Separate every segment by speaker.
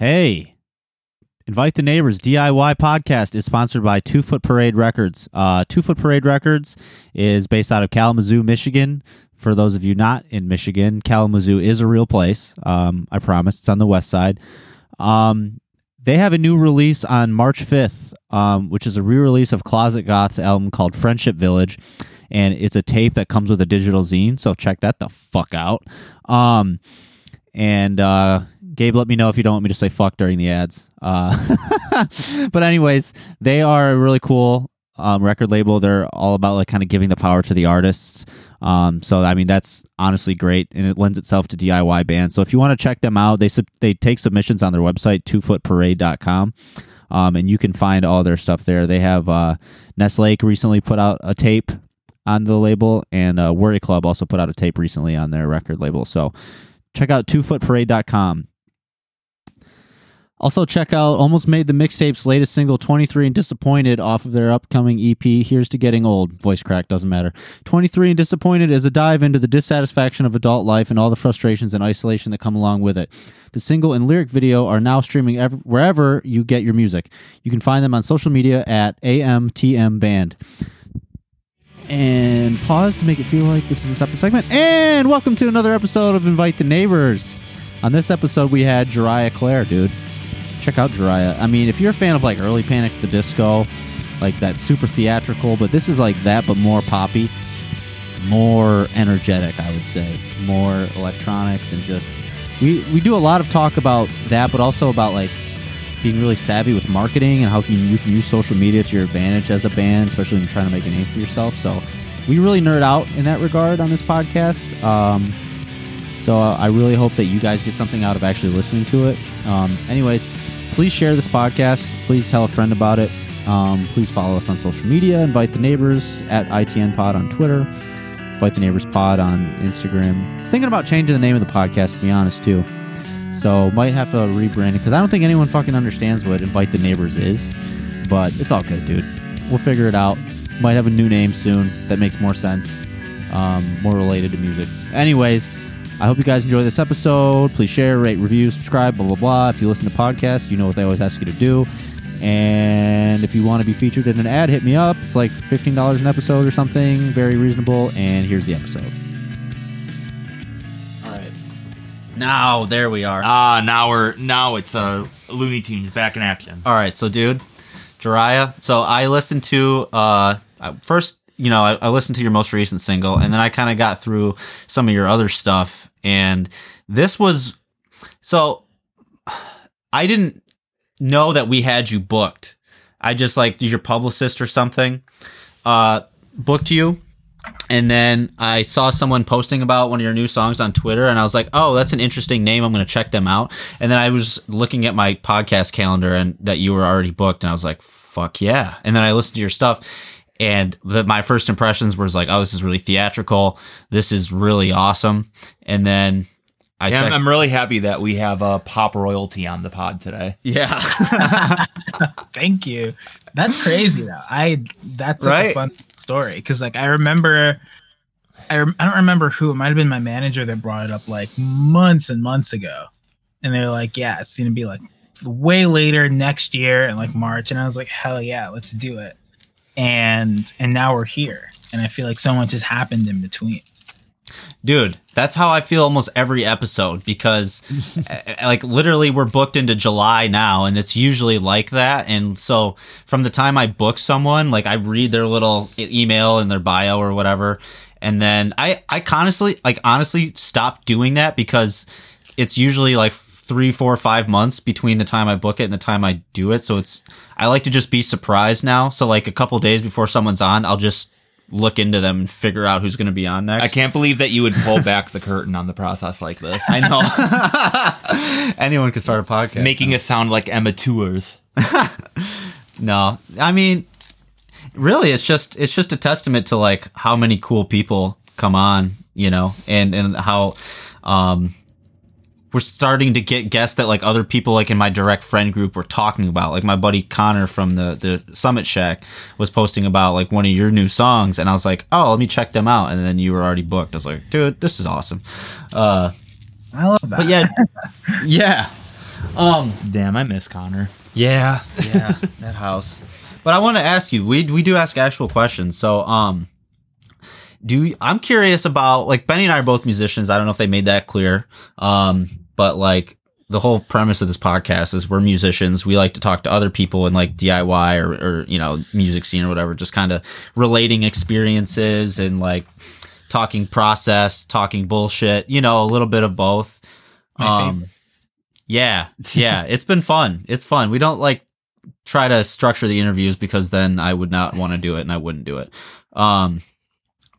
Speaker 1: Hey, Invite the Neighbors DIY podcast is sponsored by Two Foot Parade Records. Uh, Two Foot Parade Records is based out of Kalamazoo, Michigan. For those of you not in Michigan, Kalamazoo is a real place. Um, I promise. It's on the west side. Um, they have a new release on March 5th, um, which is a re release of Closet Goth's album called Friendship Village. And it's a tape that comes with a digital zine. So check that the fuck out. Um, and uh, Gabe, let me know if you don't want me to say fuck during the ads. Uh, but anyways, they are a really cool um, record label. They're all about like kind of giving the power to the artists. Um, so I mean that's honestly great, and it lends itself to DIY bands. So if you want to check them out, they sub- they take submissions on their website twofootparade.com. Um, and you can find all their stuff there. They have uh, Nest Lake recently put out a tape on the label, and uh, Worry Club also put out a tape recently on their record label. So check out twofootparade.com. Also, check out Almost Made the Mixtape's latest single, 23 and Disappointed, off of their upcoming EP, Here's to Getting Old. Voice crack, doesn't matter. 23 and Disappointed is a dive into the dissatisfaction of adult life and all the frustrations and isolation that come along with it. The single and lyric video are now streaming ev- wherever you get your music. You can find them on social media at AMTM Band. And pause to make it feel like this is a separate segment. And welcome to another episode of Invite the Neighbors. On this episode, we had Jariah Clare, dude check out Jariah. I mean, if you're a fan of like early Panic the Disco, like that super theatrical, but this is like that, but more poppy, more energetic, I would say, more electronics, and just we we do a lot of talk about that, but also about like being really savvy with marketing and how can you can use social media to your advantage as a band, especially when you're trying to make a name for yourself. So we really nerd out in that regard on this podcast. Um, so I really hope that you guys get something out of actually listening to it. Um, anyways, please share this podcast. Please tell a friend about it. Um, please follow us on social media. Invite the neighbors at ITN Pod on Twitter. Invite the neighbors pod on Instagram. Thinking about changing the name of the podcast, to be honest, too. So might have to rebrand it because I don't think anyone fucking understands what Invite the Neighbors is. But it's all good, dude. We'll figure it out. Might have a new name soon that makes more sense, um, more related to music. Anyways, I hope you guys enjoy this episode. Please share, rate, review, subscribe, blah, blah, blah. If you listen to podcasts, you know what they always ask you to do. And if you want to be featured in an ad, hit me up. It's like $15 an episode or something. Very reasonable. And here's the episode. All right. Now, there we are.
Speaker 2: Ah, now we're now it's uh Looney Tunes back in action.
Speaker 1: All right, so dude, Jariah. So I listened to uh first, you know, I, I listened to your most recent single, and then I kind of got through some of your other stuff, and this was so I didn't know that we had you booked. I just like your publicist or something uh booked you and then I saw someone posting about one of your new songs on Twitter, and I was like, "Oh, that's an interesting name. I'm going to check them out." And then I was looking at my podcast calendar, and that you were already booked, and I was like, "Fuck yeah!" And then I listened to your stuff, and the, my first impressions was like, "Oh, this is really theatrical. This is really awesome." And then I
Speaker 2: Yeah, I'm,
Speaker 1: checked,
Speaker 2: I'm really happy that we have uh, pop royalty on the pod today.
Speaker 1: yeah,
Speaker 3: Thank you. That's crazy though. I that's such
Speaker 1: Right?
Speaker 3: a fun story because like I remember, I rem- I don't remember who it might have been my manager that brought it up like months and months ago, and they're like, yeah, it's gonna be like way later next year in like March, and I was like, hell yeah, let's do it. And and now we're here, and I feel like so much has happened in between.
Speaker 1: dude that's how i feel almost every episode because uh, like literally we're booked into july now and it's usually like that. And so from the time i book someone like i read their little email and their bio or whatever. And then i i honestly like honestly stopped doing that because it's usually like three four five months between the time i book it and the time i do it so it's i like to just be surprised now so like a couple days before someone's on i'll just look into them and figure out who's going to be on next
Speaker 2: I can't believe that you would pull back the curtain on the process like this,
Speaker 1: I know. Anyone can start a podcast.
Speaker 2: making us sound like amateurs.
Speaker 1: no, I mean, really, it's just it's just a testament to like how many cool people come on, you know, and and how um we're starting to get guests that like other people like in my direct friend group were talking about. Like my buddy Connor from the the Summit Shack was posting about like one of your new songs, and I was like, oh, let me check them out. And then you were already booked. I was like, dude, this is awesome. Uh,
Speaker 3: I love that.
Speaker 1: but yeah, yeah. Um.
Speaker 2: Damn, I miss Connor.
Speaker 1: Yeah. Yeah. that house. But I want to ask you. We we do ask actual questions. So um. Do I'm curious about like Benny and I are both musicians. I don't know if they made that clear. Um. But like the whole premise of this podcast is we're musicians. We like to talk to other people in like DIY or, or you know music scene or whatever. Just kind of relating experiences and like talking process, talking bullshit. You know, a little bit of both. Um, yeah, yeah, it's been fun. It's fun. We don't like try to structure the interviews because then I would not want to do it and I wouldn't do it. Um,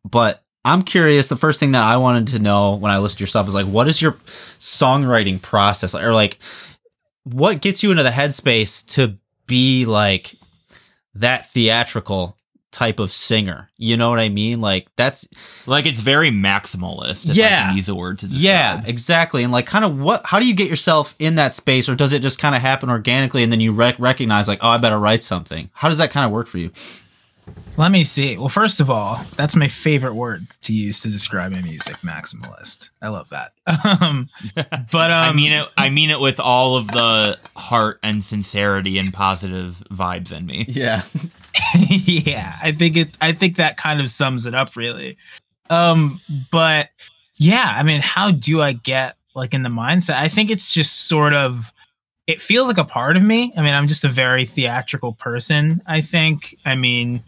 Speaker 1: but I'm curious. The first thing that I wanted to know when I listened to your stuff is like, what is your songwriting process, or like, what gets you into the headspace to be like that theatrical type of singer? You know what I mean? Like that's
Speaker 2: Like it's very maximalist. If I
Speaker 1: Yeah.
Speaker 2: can use a word to describe.
Speaker 1: Yeah, exactly. And like, kind of what? How do you get yourself in that space, or does it just kind of happen organically, and then you rec- recognize like, oh, I better write something? How does that kind of work for you?
Speaker 3: Let me see. Well, first of all, that's my favorite word to use to describe my music, maximalist. I love that. Um, but um,
Speaker 2: I mean it. I mean it with all of the heart and sincerity and positive vibes in me.
Speaker 1: Yeah,
Speaker 3: yeah, I think it. I think that kind of sums it up, really. Um, but yeah, I mean, how do I get like in the mindset? I think it's just sort of. It feels like a part of me. I mean, I'm just a very theatrical person. I think. I mean,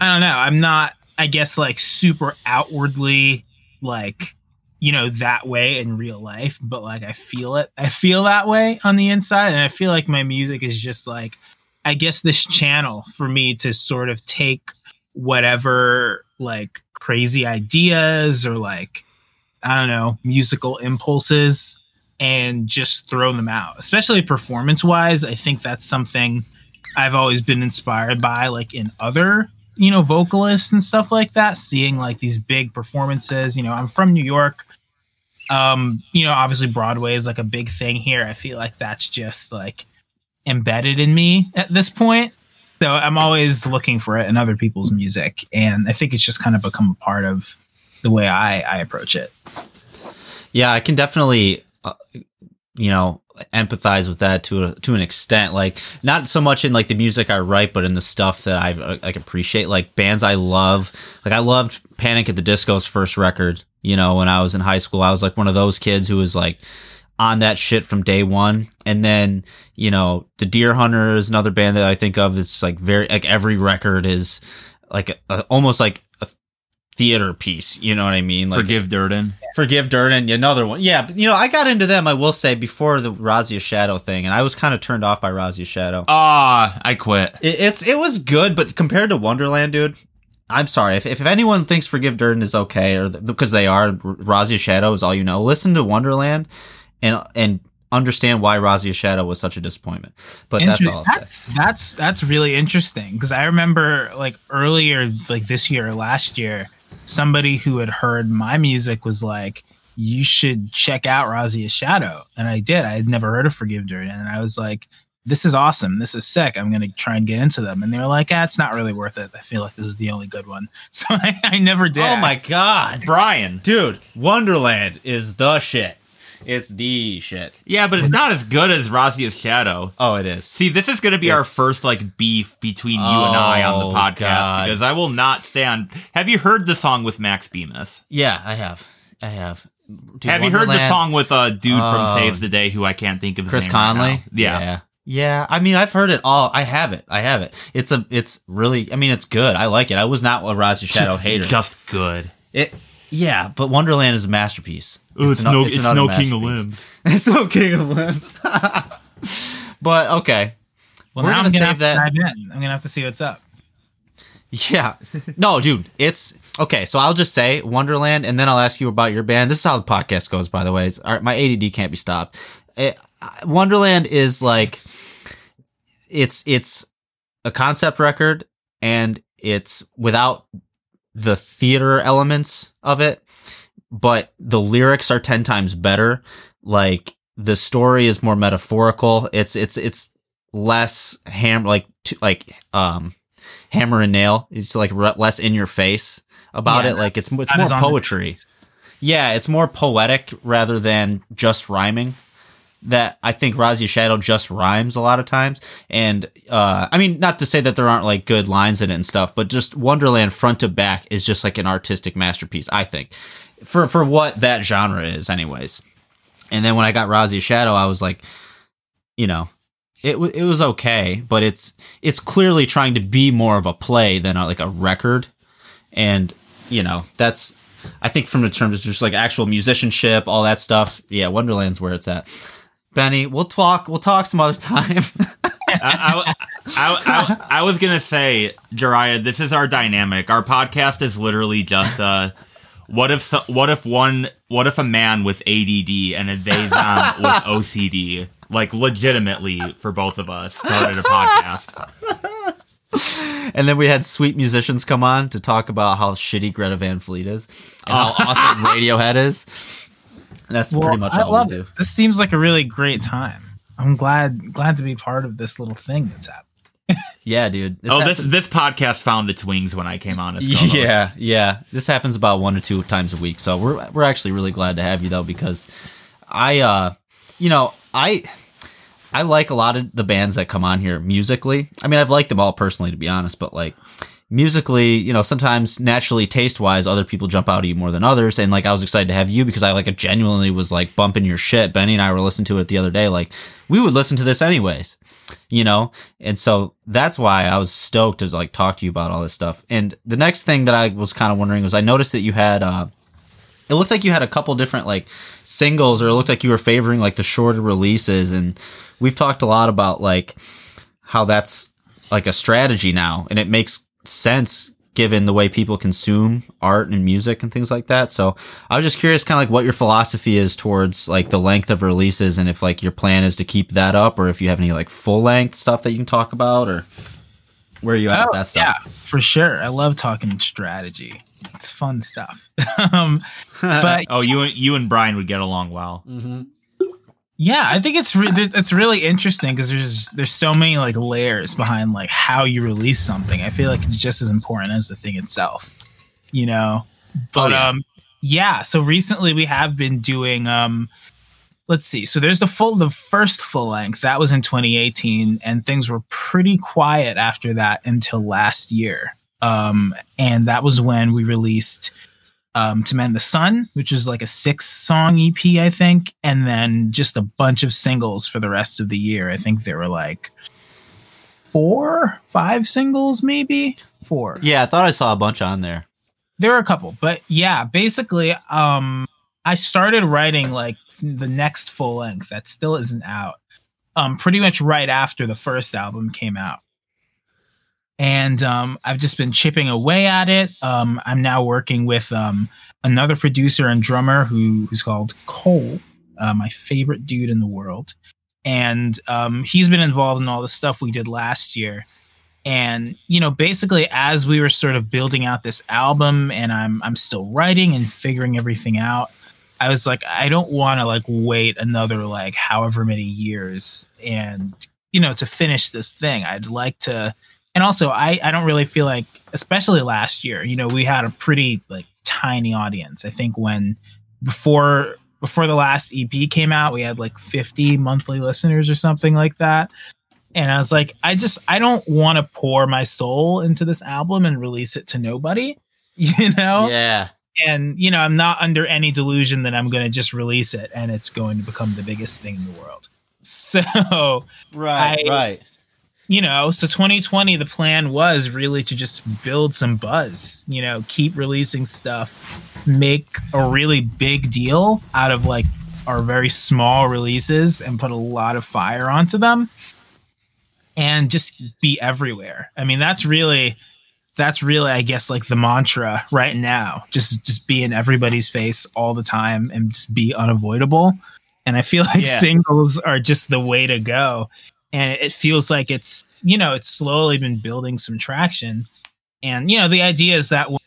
Speaker 3: I don't know. I'm not. I guess like super outwardly like you know that way in real life but like i feel it i feel that way on the inside and i feel like my music is just like i guess this channel for me to sort of take whatever like crazy ideas or like i don't know musical impulses and just throw them out especially performance wise i think that's something i've always been inspired by like in other you know vocalists and stuff like that seeing like these big performances you know i'm from new york. Um you know obviously broadway is like a big thing here. I feel like that's just like embedded in me at this point. So i'm always looking for it in other people's music and i think it's just kind of become a part of the way i i approach it.
Speaker 1: Yeah, I can definitely, uh, you know, empathize with that to a, to an extent. Like, not so much in like the music I write, but in the stuff that I uh, like appreciate. Like bands I love. Like I loved Panic at the Disco's first record. You know, when I was in high school, I was like one of those kids who was like on that shit from day one. And then, you know, the Dear Hunter is another band that I think of. It's like very like every record is like a, almost like theater piece. You know what I mean? Like
Speaker 2: Forgive Durden.
Speaker 1: Forgive Durden, another one. Yeah, but, you know, I got into them, I will say, before the Razia Shadow thing, and I was kind of turned off by Razia Shadow.
Speaker 2: Ah, I quit.
Speaker 1: It, it's it was good, but compared to Wonderland, dude, I'm sorry. If, if anyone thinks Forgive Durden is okay, or th- because they are, Razia Shadow is all you know, listen to Wonderland and and understand why Razia Shadow was such a disappointment. But that's all
Speaker 3: that's that's that's really interesting because I remember like earlier, like this year or last year, somebody who had heard my music was like, "You should check out Razia Shadow," and I did. I had never heard of Forgive Durden, and I was like, "This is awesome. This is sick. I'm gonna try and get into them." And they were like, "Ah, it's not really worth it. I feel like this is the only good one." So I, I never did.
Speaker 1: Oh my god.
Speaker 2: Brian.
Speaker 1: Dude, Wonderland is the shit. It's the shit.
Speaker 2: Yeah, but it's not as good as Razia's Shadow.
Speaker 1: Oh, it is.
Speaker 2: See, this is going to be our first like beef between you and I on
Speaker 1: Oh,
Speaker 2: the podcast
Speaker 1: God.
Speaker 2: because I will not stand. Have you heard the song with Max Bemis?
Speaker 1: Yeah, I have. I have. Dude,
Speaker 2: Have you heard the song with a dude from
Speaker 1: Oh.
Speaker 2: Saves the Day who I can't think of his
Speaker 1: Chris
Speaker 2: name right
Speaker 1: Conley?
Speaker 2: now. yeah.
Speaker 1: yeah. Yeah, I mean, I've heard it all. I have it. I have it. It's a. It's really. I mean, it's good. I like it. I was not a Razia Shadow hater.
Speaker 2: Just good.
Speaker 1: it. Yeah, but Wonderland is a masterpiece.
Speaker 2: Oh, it's,
Speaker 1: ano-
Speaker 2: no, it's,
Speaker 1: another
Speaker 2: no King of. Limbs.
Speaker 1: It's no King of Limbs. but okay,
Speaker 3: Well,
Speaker 1: we're
Speaker 3: now
Speaker 1: gonna
Speaker 3: I'm gonna
Speaker 1: save
Speaker 3: have
Speaker 1: that.
Speaker 3: to dive in. I'm gonna have to see what's up.
Speaker 1: Yeah. No, dude, it's okay. So I'll just say Wonderland, and then I'll ask you about your band. This is how the podcast goes, by the way. It's, all right, my ADD can't be stopped. It, Wonderland is like it's it's a concept record, and it's without the theater elements of it, but the lyrics are ten times better. Like the story is more metaphorical. It's it's it's less ham like t- like um hammer and nail. It's like re- less in your face about
Speaker 3: Yeah,
Speaker 1: it. Like it's it's more poetry. Yeah, it's more poetic rather than just rhyming. That I think Razia Shadow just rhymes a lot of times. And uh, I mean, not to say that there aren't like good lines in it and stuff, but just Wonderland front to back is just like an artistic masterpiece, I think, for for what that genre is, anyways. And then when I got Razia Shadow, I was like, you know, it w- it was okay, but it's it's clearly trying to be more of a play than a, like a record, and you know that's I think from the terms of just like actual musicianship, all that stuff. Yeah, Wonderland's where it's at. Benny, we'll talk. We'll talk some other time.
Speaker 2: I, I, I, I, was gonna say, Jariah, this is our dynamic. Our podcast is literally just uh what if so, what if one what if a man with ADD and a they them with OCD, like legitimately for both of us, started a podcast.
Speaker 1: and then we had sweet musicians come on to talk about how shitty Greta Van Fleet is and how awesome Radiohead is. That's pretty much
Speaker 3: I
Speaker 1: all
Speaker 3: love
Speaker 1: we do.
Speaker 3: it. This seems like a really great time. I'm glad glad to be part of this little thing that's happening.
Speaker 1: Yeah, dude.
Speaker 2: oh, this
Speaker 1: happens-
Speaker 2: this podcast found its wings when I came on as.
Speaker 1: Yeah, yeah. This happens about one or two times a week. So we're we're actually really glad to have you though because I uh you know, I I like a lot of the bands that come on here musically. I mean, I've liked them all personally to be honest, but like musically, you know, sometimes naturally taste wise other people jump out at you more than others. And like I was excited to have you because I like genuinely was like bumping your shit. Benny and I were listening to it the other day. Like we would listen to this anyways you know? And so that's why i was stoked to like talk to you about all this stuff. And the next thing that i was kind of wondering was i noticed that you had uh it looked like you had a couple different like singles or it looked like you were favoring like the shorter releases. And we've talked a lot about like how that's like a strategy now. And it makes sense given the way people consume art and music and things like that so i was just curious kind of like what your philosophy is towards like the length of releases and if like your plan is to keep that up or if you have any like full length stuff that you can talk about or where are you at with that stuff
Speaker 3: Oh, yeah, for sure. I love talking strategy. It's fun stuff. um, but
Speaker 2: Oh, you and you and Brian would get along well.
Speaker 1: mm-hmm.
Speaker 3: Yeah, I think it's re- it's really interesting because there's there's so many like layers behind like how you release something. I feel like it's just as important as the thing itself, you know. But
Speaker 1: yeah.
Speaker 3: um, yeah. So recently we have been doing um, let's see. So there's the full the first full length that was in 2018, and things were pretty quiet after that until last year. Um, and that was when we released um, to Mend the Sun, which is like a six song EP, I think, and then just a bunch of singles for the rest of the year. I think there were like four, five singles, maybe four.
Speaker 1: yeah i thought i saw a bunch on there
Speaker 3: There were a couple, but yeah, basically, um, I started writing like the next full length that still isn't out. Um, pretty much right after the first album came out. And um, I've just been chipping away at it. Um, I'm now working with um, another producer and drummer who, who's called Cole, uh, my favorite dude in the world. And um, he's been involved in all the stuff we did last year and you know basically as we were sort of building out this album and i'm i'm still writing and figuring everything out i was like i don't want to like wait another like however many years and you know to finish this thing i'd like to and also i i don't really feel like especially last year you know we had a pretty like tiny audience i think when before before the last ep came out we had like 50 monthly listeners or something like that and I was like, I just I don't want to pour my soul into this album and release it to nobody, you know.
Speaker 1: yeah
Speaker 3: And you know, I'm not under any delusion that I'm going to just release it and it's going to become the biggest thing in the world. So,
Speaker 1: right
Speaker 3: I-
Speaker 1: right
Speaker 3: you know, so 2020, the plan was really to just build some buzz, you know, keep releasing stuff, make a really big deal out of like our very small releases and put a lot of fire onto them and just be everywhere. I mean, that's really that's really I guess like the mantra right now. Just just be in everybody's face all the time and just be unavoidable. And I feel like
Speaker 1: Yeah.
Speaker 3: singles are just the way to go. And it feels like it's you know, it's slowly been building some traction. And you know, the idea is that when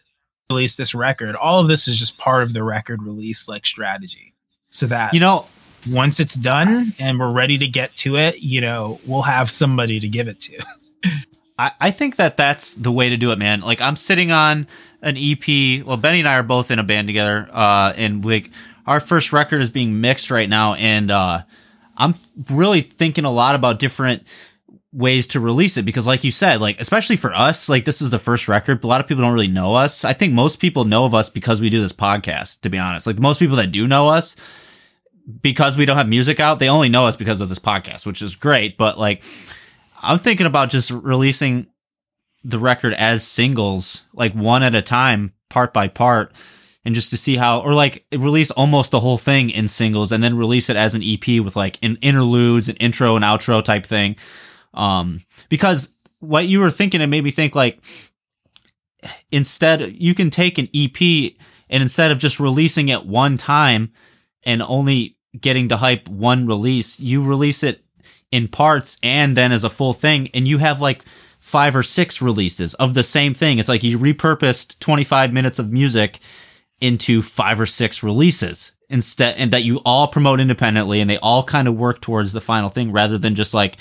Speaker 3: we release this record, all of this is just part of the record release like strategy. So that
Speaker 1: you know
Speaker 3: once it's done and we're ready to get to it, you know, we'll have somebody to give it to.
Speaker 1: I, I think that that's the way to do it, man. Like I'm sitting on an EP. Well, Benny and I are both in a band together, uh, and like our first record is being mixed right now, and uh, I'm really thinking a lot about different ways to release it because like you said like especially for us like this is the first record. A lot of people don't really know us. I think most people know of us because we do this podcast to be honest. Like most people that do know us because we don't have music out they only know us because of this podcast which is great. But like i'm thinking about just releasing the record as singles like one at a time part by part and just to see how or like release almost the whole thing in singles and then release it as an ep with like an interludes an intro and outro type thing um, because what you were thinking, it made me think like instead you can take an EP and instead of just releasing it one time and only getting to hype one release, you release it in parts and then as a full thing, and you have like five or six releases of the same thing. It's like you repurposed 25 minutes of music into five or six releases instead, and that you all promote independently and they all kind of work towards the final thing rather than just like,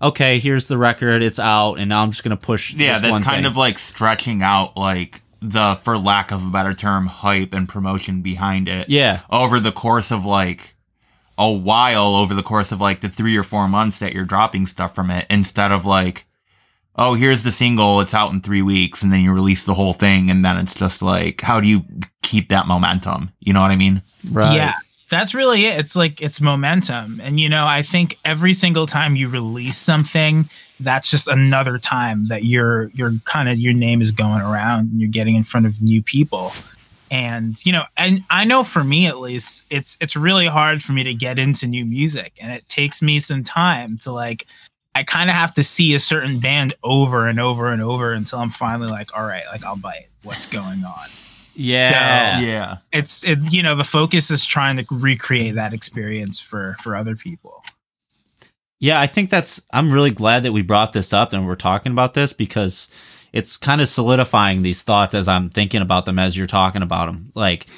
Speaker 1: okay, here's the record, it's out, and now I'm just gonna push.
Speaker 2: Yeah, that's kind
Speaker 1: thing.
Speaker 2: of like stretching out like the, for lack of a better term, hype and promotion behind it.
Speaker 1: yeah,
Speaker 2: over the course of like a while over the course of like the three or four months that you're dropping stuff from it instead of like oh here's the single it's out in three weeks and then you release the whole thing and then it's just like how do you keep that momentum you know what i mean
Speaker 1: right.
Speaker 3: Yeah, that's really it. It's like it's momentum. And you know, I think every single time you release something, that's just another time that you're you're kind of your name is going around and you're getting in front of new people. And you know, and I know for me at least, it's it's really hard for me to get into new music and it takes me some time to like I kind of have to see a certain band over and over and over until I'm finally like, all right, like I'll buy it. What's going on?
Speaker 1: yeah,
Speaker 2: yeah
Speaker 3: it's it, you know the focus is trying to recreate that experience for for other people
Speaker 1: Yeah, I think that's. I'm really glad that we brought this up and we're talking about this because it's kind of solidifying these thoughts as I'm thinking about them as you're talking about them. Like,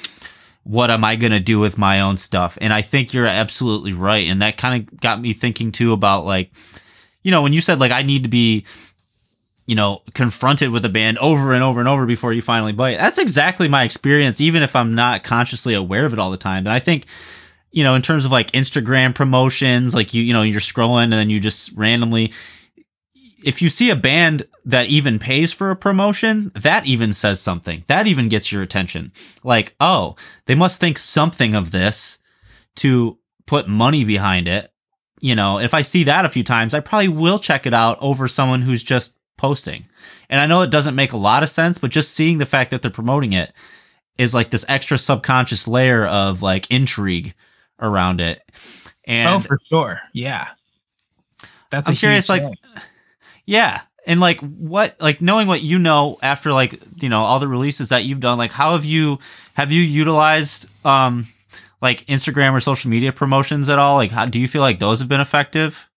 Speaker 1: what am I going to do with my own stuff? And I think you're absolutely right. And that kind of got me thinking too about like, you know, when you said like I need to be, you know, confronted with a band over and over and over before you finally bite. That's exactly my experience, even if I'm not consciously aware of it all the time. And I think you know, in terms of like Instagram promotions, like you, you know, you're scrolling and then you just randomly, if you see a band that even pays for a promotion, that even says something. That even gets your attention. Like, oh, they must think something of this to put money behind it. You know, if I see that a few times, I probably will check it out over someone who's just posting. And I know it doesn't make a lot of sense, but just seeing the fact that they're promoting it is like this extra subconscious layer of like intrigue around it. And
Speaker 3: oh for sure yeah that's
Speaker 1: I'm
Speaker 3: a
Speaker 1: curious, like,
Speaker 3: thing.
Speaker 1: yeah. And like what like knowing what you know after like, you know, all the releases that you've done, like how have you have you utilized um like Instagram or social media promotions at all? Like how do you feel like those have been effective?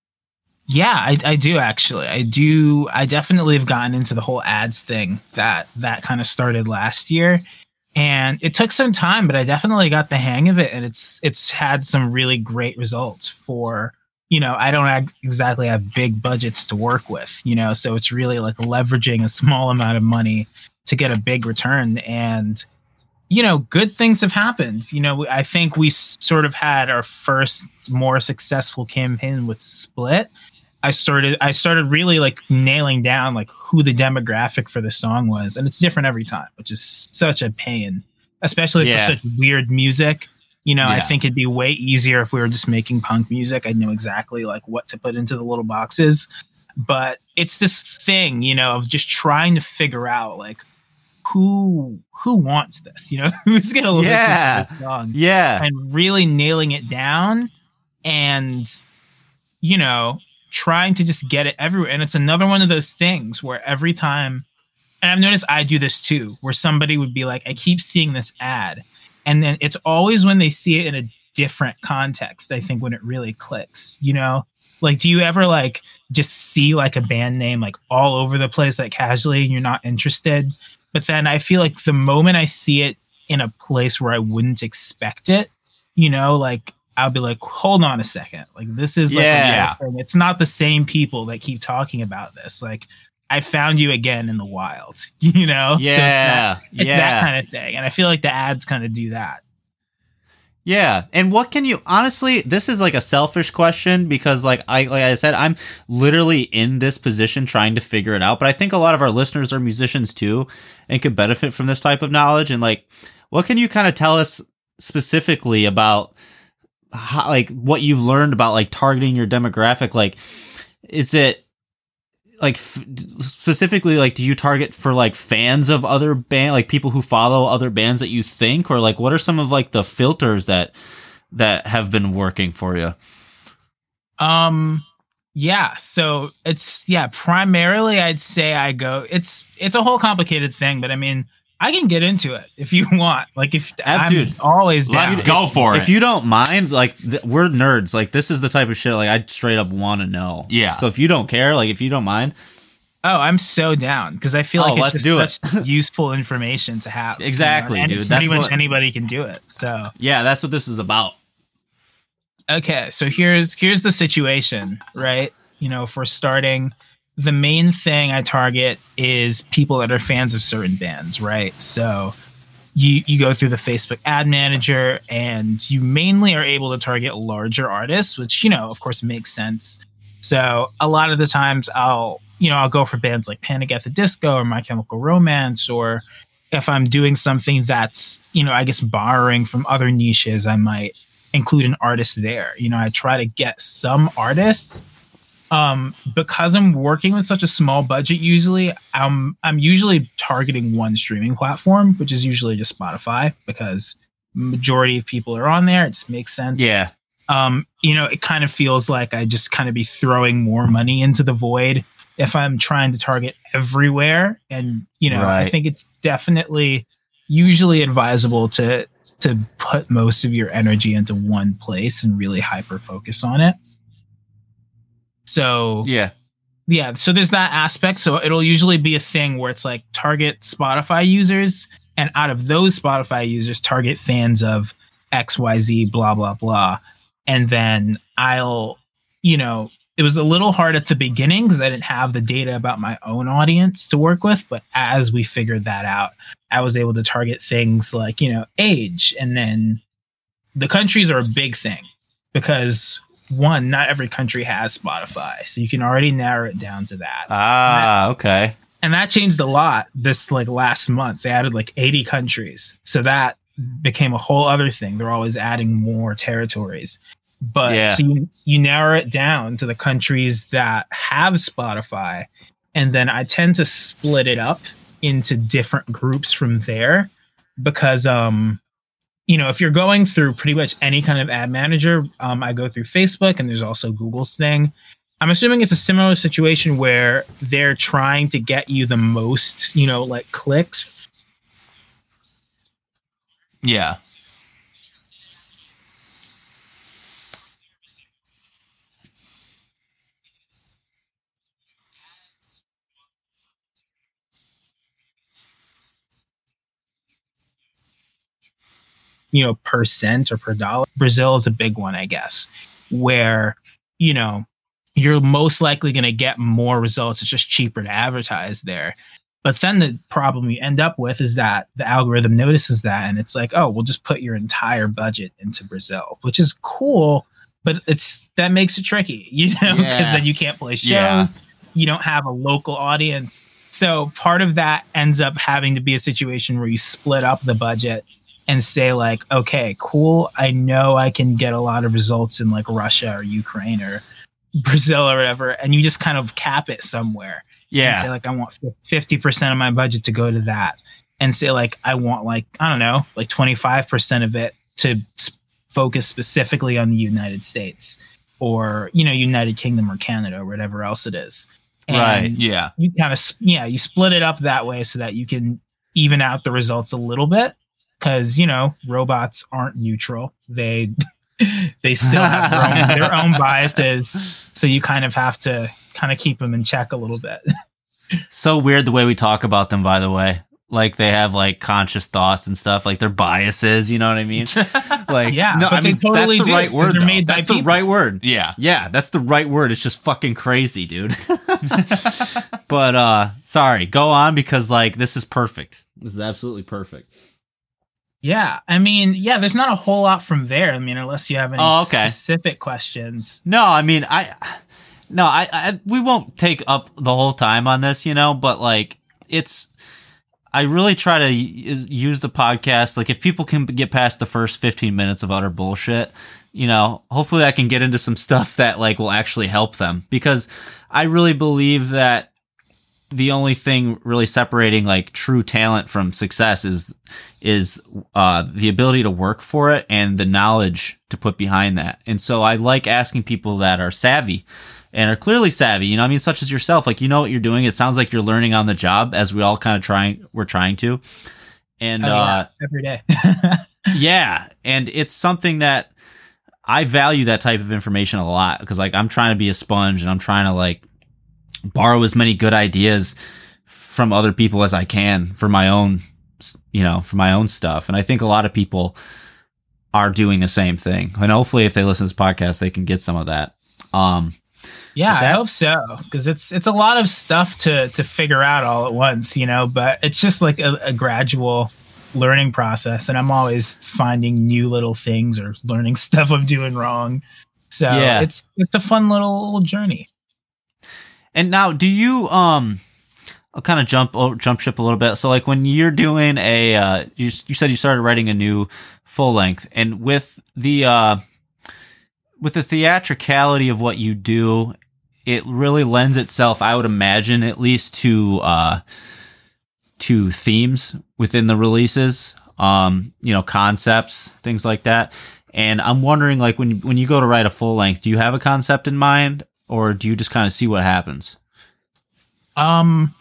Speaker 3: yeah I, I do actually i do i definitely have gotten into the whole ads thing that that kind of started last year and it took some time but i definitely got the hang of it and it's it's had some really great results for you know i don't exactly have big budgets to work with you know so it's really like leveraging a small amount of money to get a big return and you know good things have happened you know i think we sort of had our first more successful campaign with split I started I started really like nailing down like who the demographic for the song was, and it's different every time, which is such a pain, especially
Speaker 1: Yeah.
Speaker 3: for such weird music. You know, I think it'd be way easier if we were just making punk music. I'd know exactly like what to put into the little boxes. But it's this thing, you know, of just trying to figure out like who who wants this, you know, who's gonna listen
Speaker 1: Yeah.
Speaker 3: to this song?
Speaker 1: Yeah.
Speaker 3: and really nailing it down and you know trying to just get it everywhere. And it's another one of those things where every time and i've noticed i do this too where somebody would be like i keep seeing this ad. And then it's always when they see it in a different context i think when it really clicks you know? Like do you ever like just see like a band name like all over the place like casually and you're not interested but then i feel like the moment i see it in a place where i wouldn't expect it you know like i'll be like hold on a second like this is like
Speaker 1: Yeah.
Speaker 3: thing. it's not the same people that keep talking about this like i found you again in the wild you know So it's
Speaker 1: Yeah.
Speaker 3: it's
Speaker 1: yeah.
Speaker 3: that kind of thing and i feel like the ads kind of do that
Speaker 1: Yeah, and what can you honestly? This is like a selfish question because, like I like I said, I'm literally in this position trying to figure it out. But I think a lot of our listeners are musicians too, and could benefit from this type of knowledge. And like, what can you kind of tell us specifically about, how, like, what you've learned about like targeting your demographic? Like, is it like f- specifically like do you target for like fans of other band like people who follow other bands that you think? Or like what are some of like the filters that that have been working for you?
Speaker 3: Um yeah, so it's yeah, primarily I'd say I go it's it's a whole complicated thing, but I mean I can get into it if you want. Like if
Speaker 1: Ab-
Speaker 3: I'm
Speaker 1: dude,
Speaker 3: always down.
Speaker 2: Let's go for
Speaker 1: if
Speaker 2: it.
Speaker 1: If you don't mind like th- we're nerds like this is the type of shit like i straight up want to know
Speaker 2: Yeah.
Speaker 1: so if you don't care like if you don't mind
Speaker 3: Oh, I'm so down because I feel
Speaker 1: Oh,
Speaker 3: like
Speaker 1: let's
Speaker 3: it's
Speaker 1: do
Speaker 3: just such useful information to have. you know,
Speaker 1: Exactly,
Speaker 3: and
Speaker 1: dude.
Speaker 3: Pretty
Speaker 1: That's
Speaker 3: much
Speaker 1: what-
Speaker 3: anybody can do it. So
Speaker 1: yeah that's what this is about
Speaker 3: okay, so here's here's the situation, right? You know, for starting, the main thing I target is people that are fans of certain bands, right? So you you go through the Facebook ad manager and you mainly are able to target larger artists, which you know, of course, makes sense. So a lot of the times I'll you know I'll go for bands like Panic at the Disco or My Chemical Romance, or if I'm doing something that's you know I guess borrowing from other niches, I might include an artist there. You know, I try to get some artists um because i'm working with such a small budget usually i'm i'm usually targeting one streaming platform which is usually just spotify because majority of people are on there. It just makes sense.
Speaker 1: Yeah.
Speaker 3: Um you know it kind of feels like i just kind of be throwing more money into the void if i'm trying to target everywhere. And you know i think it's definitely usually advisable to to put most of your energy into one place and really hyper focus on it so
Speaker 1: yeah.
Speaker 3: yeah so there's that aspect. So it'll usually be a thing where it's like target spotify users and out of those spotify users target fans of xyz blah blah blah. And then i'll you know it was a little hard at the beginning because i didn't have the data about my own audience to work with but as we figured that out i was able to target things like you know age and then the countries are a big thing because one not every country has spotify so you can already narrow it down to that.
Speaker 1: Ah okay.
Speaker 3: And that changed a lot this like last month. They added like 80 countries. So that became a whole other thing. They're always adding more territories. But
Speaker 1: Yeah.
Speaker 3: so you, you narrow it down to the countries that have spotify and then i tend to split it up into different groups from there because um you know if you're going through pretty much any kind of ad manager um i go through facebook and there's also google's thing I'm assuming it's a similar situation where they're trying to get you the most, you know, like clicks.
Speaker 2: yeah.
Speaker 3: You know, per cent or per dollar. Brazil is a big one, I guess, where, you know, you're most likely going to get more results. It's just cheaper to advertise there. But then the problem you end up with is that the algorithm notices that and it's like, oh, we'll just put your entire budget into Brazil, which is cool, but it's that makes it tricky, you know, because
Speaker 1: Yeah.
Speaker 3: then you can't play shows.
Speaker 2: Yeah.
Speaker 3: You don't have a local audience. So part of that ends up having to be a situation where you split up the budget and say like, okay, cool. I know I can get a lot of results in like Russia or Ukraine or Brazil or whatever, and you just kind of cap it somewhere. And
Speaker 1: yeah
Speaker 3: say like, I want fifty percent of my budget to go to that, and say like, I want like I don't know, like twenty five percent of it to focus specifically on the United States or you know United Kingdom or Canada or whatever else it is.
Speaker 1: Right,
Speaker 2: Yeah.
Speaker 3: you kind of yeah you split it up that way so that you can even out the results a little bit because you know robots aren't neutral. They they still have their own, their own biases. So you kind of have to kind of keep them in check a little bit.
Speaker 1: So weird the way we talk about them by the way. Like they have like conscious thoughts and stuff like their biases you know what i mean? Like
Speaker 3: Yeah,
Speaker 1: no
Speaker 3: but
Speaker 1: i
Speaker 3: they
Speaker 1: mean
Speaker 3: totally
Speaker 1: that's the
Speaker 3: do,
Speaker 1: right
Speaker 3: 'cause
Speaker 1: word
Speaker 3: they're
Speaker 1: though.
Speaker 3: made by
Speaker 1: that's the
Speaker 3: people.
Speaker 1: right word.
Speaker 2: Yeah.
Speaker 1: yeah that's the right word. It's just fucking crazy dude. But uh sorry go on because like this is perfect. This is absolutely perfect
Speaker 3: Yeah, I mean, yeah, there's not a whole lot from there. I mean, unless you have any
Speaker 1: Oh, okay.
Speaker 3: specific questions.
Speaker 1: No, I mean, I, no, I, I, we won't take up the whole time on this, you know, but like, it's, I really try to use the podcast. Like, if people can get past the first 15 minutes of utter bullshit, you know, hopefully I can get into some stuff that like will actually help them because I really believe that the only thing really separating like true talent from success is is uh, the ability to work for it and the knowledge to put behind that. And so I like asking people that are savvy and are clearly savvy. You know, I mean, such as yourself, like you know what you're doing. It sounds like you're learning on the job, as we all kind of trying. We're trying to, and
Speaker 3: Oh,
Speaker 1: uh,
Speaker 3: every day.
Speaker 1: yeah, and it's something that I value that type of information a lot because like I'm trying to be a sponge and I'm trying to like borrow as many good ideas from other people as I can for my own you know for my own stuff and I think a lot of people are doing the same thing and hopefully if they listen to this podcast they can get some of that um
Speaker 3: Yeah,
Speaker 1: But
Speaker 3: I hope so because it's it's a lot of stuff to to figure out all at once, you know. But it's just like a, a gradual learning process, and I'm always finding new little things or learning stuff I'm doing wrong. So
Speaker 1: Yeah.
Speaker 3: it's it's a fun little, little journey.
Speaker 1: And now, do you um? I'll kind of jump jump ship a little bit. So, like when you're doing a, uh, you you said you started writing a new full length, and with the uh, with the theatricality of what you do, it really lends itself, I would imagine, at least to uh, to themes within the releases. Um, you know, concepts, things like that. And I'm wondering, like when when you go to write a full length, do you have a concept in mind, or do you just kind of see what happens?
Speaker 3: Um,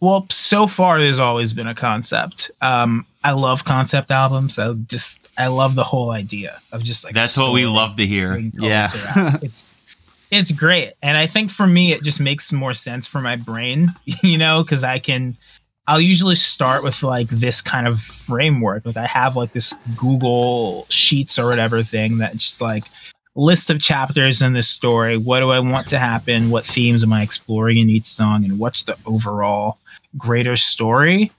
Speaker 3: well, so far there's always been a concept. Um, I love concept albums. I just I love the whole idea of just like
Speaker 2: That's what we love to hear.
Speaker 1: Yeah.
Speaker 3: it's it's great, and I think for me it just makes more sense for my brain, you know, because I can. I'll usually start with like this kind of framework. Like I have like this Google Sheets or whatever thing that just like list of chapters in this story. What do I want to happen? What themes am I exploring in each song? And what's the overall greater story?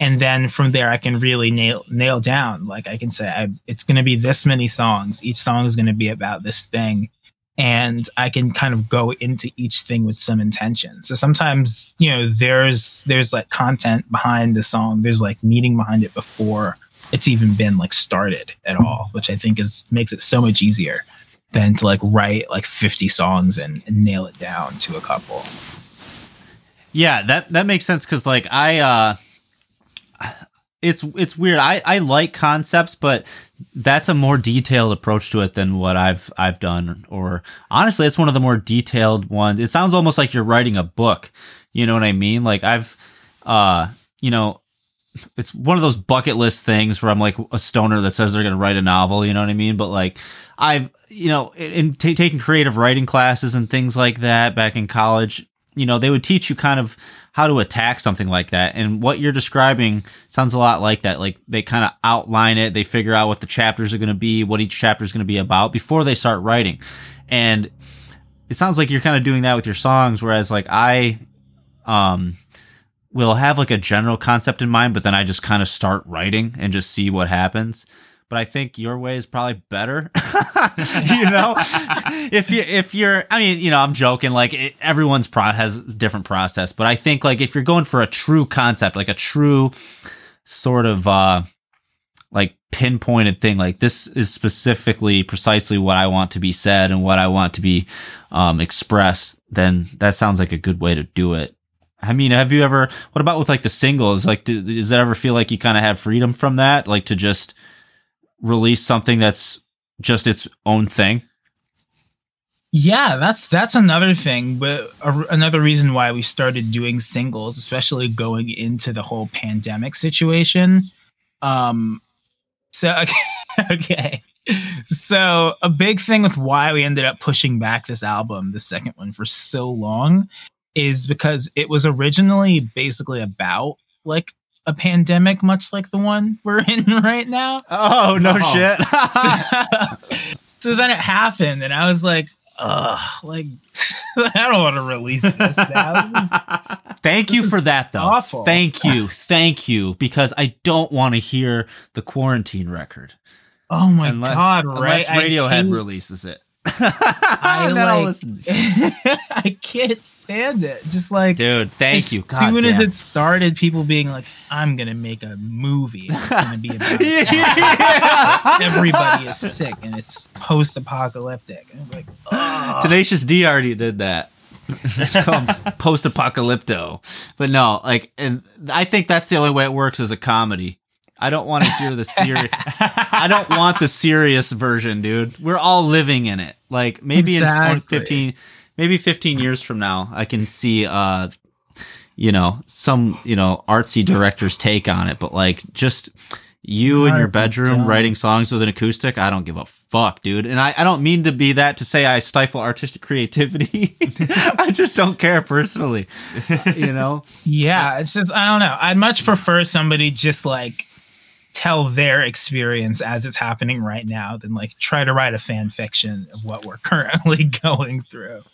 Speaker 3: And then from there, I can really nail nail down. Like I can say, I, it's going to be this many songs. Each song is going to be about this thing, and I can kind of go into each thing with some intention. So sometimes, you know, there's there's like content behind the song. There's like meaning behind it before it's even been like started at all, which I think is makes it so much easier than to like write like 50 songs and, and nail it down to a couple.
Speaker 1: Yeah, that that makes sense because like I uh it's it's weird. I I like concepts, but that's a more detailed approach to it than what I've I've done. Or honestly, it's one of the more detailed ones. It sounds almost like you're writing a book. You know what I mean? Like I've uh you know it's one of those bucket list things where I'm like a stoner that says they're going to write a novel, you know what I mean? But like I've, you know, in, ta taking creative writing classes and things like that back in college, you know, they would teach you kind of how to attack something like that. And what you're describing sounds a lot like that. Like they kind of outline it, they figure out what the chapters are going to be, what each chapter is going to be about before they start writing. And it sounds like you're kind of doing that with your songs, whereas like I, um, will have like a general concept in mind, but then I just kind of start writing and just see what happens. But I think your way is probably better. you know, if you if you're, I mean, you know, I'm joking. Like it, everyone's pro has different process, but I think like if you're going for a true concept, like a true sort of uh like pinpointed thing, like this is specifically precisely what I want to be said and what I want to be um expressed, then that sounds like a good way to do it. I mean, have you ever? What about with like the singles? Like, do, does it ever feel like you kind of have freedom from that, like to just release something that's just its own thing?
Speaker 3: Yeah, that's that's another thing, but a, another reason why we started doing singles, especially going into the whole pandemic situation. Um, so okay, okay, so a big thing with why we ended up pushing back this album, the second one, for so long, is because it was originally basically about like a pandemic, much like the one we're in right now.
Speaker 1: Oh no
Speaker 2: Oh.
Speaker 1: shit!
Speaker 3: so then it happened, and I was like, ugh, like I don't want to release this now. This is-
Speaker 1: Thank you for that, though.
Speaker 3: awful.
Speaker 1: Thank you, thank you, because I don't want to hear the quarantine record
Speaker 3: oh my
Speaker 1: unless,
Speaker 3: god!
Speaker 1: unless
Speaker 3: Right? I
Speaker 1: Radiohead
Speaker 3: hate-
Speaker 1: releases it.
Speaker 3: I
Speaker 1: And then I'll
Speaker 3: like.
Speaker 1: listen.
Speaker 3: I can't stand it. Just like
Speaker 1: Dude, thank
Speaker 3: as
Speaker 1: you.
Speaker 3: soon
Speaker 1: God
Speaker 3: as it started, people being like, "I'm gonna make a movie. It's gonna be about
Speaker 1: Yeah.
Speaker 3: everybody is sick and it's post-apocalyptic." And I'm like, "Ugh."
Speaker 1: Tenacious D already did that. It's called post apocalypto. But no, like, and I think that's the only way it works as a comedy. I don't want to hear the serious. I don't want the serious version, dude. We're all living in it. Like maybe in
Speaker 3: Exactly.
Speaker 1: 15, maybe 15 years from now, I can see, uh, you know, some, you know, artsy director's take on it. But like, just you in your bedroom writing songs with an acoustic, I don't give a fuck, dude. And I, I don't mean to be that to say I stifle artistic creativity. I just don't care personally, you know?
Speaker 3: Yeah, it's just I don't know. I'd much prefer somebody just like tell their experience as it's happening right now than like try to write a fan fiction of what we're currently going through.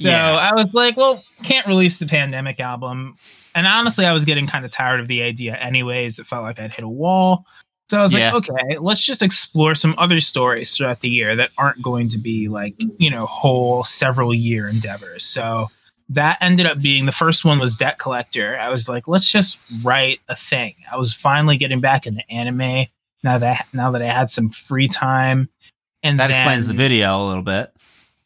Speaker 3: So I was like, well, can't release the pandemic album. And honestly, I was getting kind of tired of the idea anyways. It felt like I'd hit a wall. So I was
Speaker 1: Yeah.
Speaker 3: like, okay, let's just explore some other stories throughout the year that aren't going to be like, you know, whole several year endeavors. So that ended up being the first one was Debt Collector. I was like, let's just write a thing. I was finally getting back into anime now that I, now that I had some free time. And
Speaker 1: That explains the video a little bit.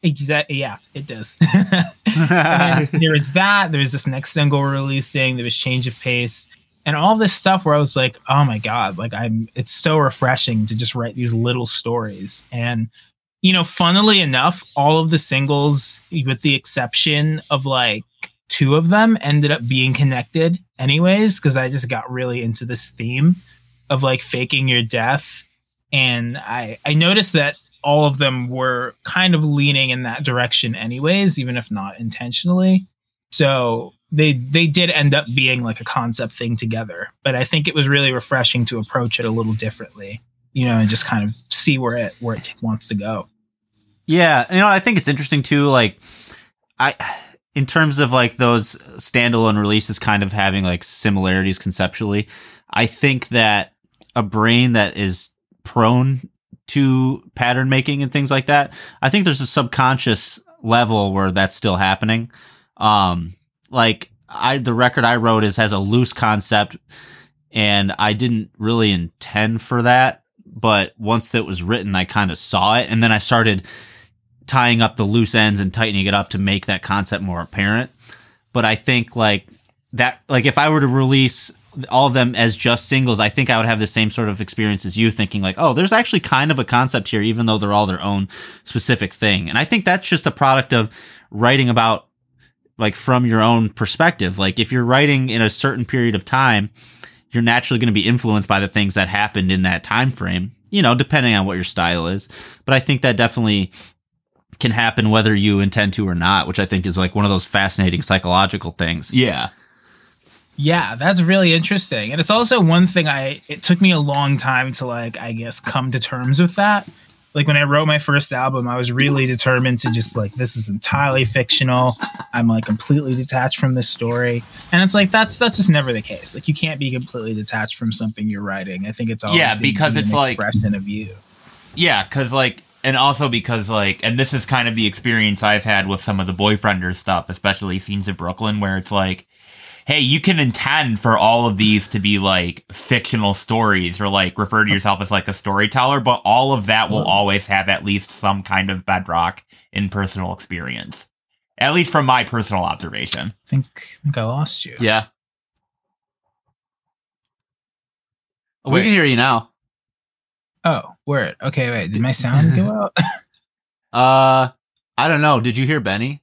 Speaker 3: Exactly. Yeah, it does. there was that. There was this next single releasing. There was change of pace, and all this stuff where I was like, "Oh my god!" Like I'm. It's so refreshing to just write these little stories. And you know, funnily enough, all of the singles, with the exception of like two of them, ended up being connected, anyways, because I just got really into this theme of like faking your death, and I I noticed that all of them were kind of leaning in that direction anyways even if not intentionally. So they they did end up being like a concept thing together but i think it was really refreshing to approach it a little differently you know and just kind of see where it where it wants to go
Speaker 1: Yeah, you know, I think it's interesting too. Like, I, in terms of like those standalone releases, kind of having like similarities conceptually. I think that a brain that is prone to pattern making and things like that. I think there's a subconscious level where that's still happening. Um, like I, the record I wrote is has a loose concept, and I didn't really intend for that. But once it was written, I kind of saw it, and then I started tying up the loose ends and tightening it up to make that concept more apparent. But I think like that, like if I were to release all of them as just singles, I think I would have the same sort of experience as you, thinking like, oh, there's actually kind of a concept here, even though they're all their own specific thing. And I think that's just a product of writing about like from your own perspective. Like if you're writing in a certain period of time, you're naturally going to be influenced by the things that happened in that time frame. You know, depending on what your style is. But I think that definitely can happen whether you intend to or not, which I think is like one of those fascinating psychological things.
Speaker 2: Yeah.
Speaker 3: yeah that's really interesting and it's also one thing i it took me a long time to like i guess come to terms with that like when i wrote my first album i was really determined to just like this is entirely fictional. I'm like completely detached from this story. And it's like that's that's just never the case. Like you can't be completely detached from something you're writing. I think it's always
Speaker 2: Yeah, because
Speaker 3: be
Speaker 2: it's
Speaker 3: an
Speaker 2: like-
Speaker 3: expression of you.
Speaker 2: Yeah, because like, and also because like, and this is kind of the experience I've had with some of the boyfriender stuff, especially scenes in Brooklyn, where it's like, hey, you can intend for all of these to be like fictional stories or like refer to yourself as like a storyteller, but all of that will always have at least some kind of bedrock in personal experience. At least from my personal observation.
Speaker 3: i think I think i lost you
Speaker 1: Yeah. We
Speaker 2: Wait.
Speaker 1: can hear you now.
Speaker 3: oh word okay wait did my sound go out
Speaker 1: Uh, I don't know. Did you hear Benny?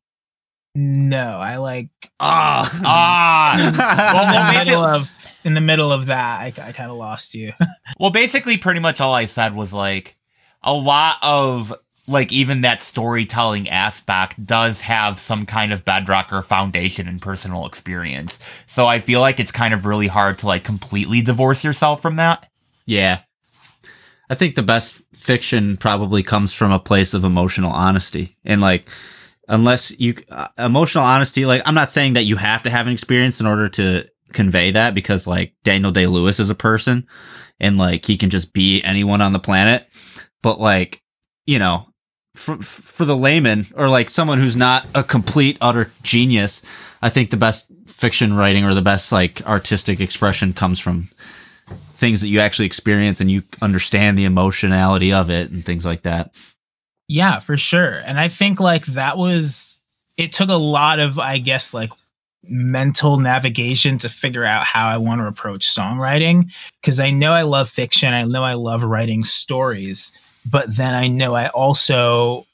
Speaker 3: No i like
Speaker 1: Ah,
Speaker 2: Ah!
Speaker 3: in,
Speaker 2: well, well,
Speaker 3: the middle of, in the middle of that, I, I kind of lost you.
Speaker 2: Well, basically, pretty much all I said was like a lot of like even that storytelling aspect does have some kind of bedrock or foundation in personal experience. So I feel like it's kind of really hard to like completely divorce yourself from that.
Speaker 1: Yeah. I think the best fiction probably comes from a place of emotional honesty. And like unless you uh, emotional honesty. Like I'm not saying that you have to have an experience in order to convey that because like Daniel Day Lewis is a person and like he can just be anyone on the planet. But like you know, for for the layman or like someone who's not a complete utter genius, I think the best fiction writing or the best like artistic expression comes from things that you actually experience and you understand the emotionality of it and things like that.
Speaker 3: Yeah, for sure. And I think like that was it took a lot of I guess like mental navigation to figure out how I want to approach songwriting because I know I love fiction, I know I love writing stories, but then I know I also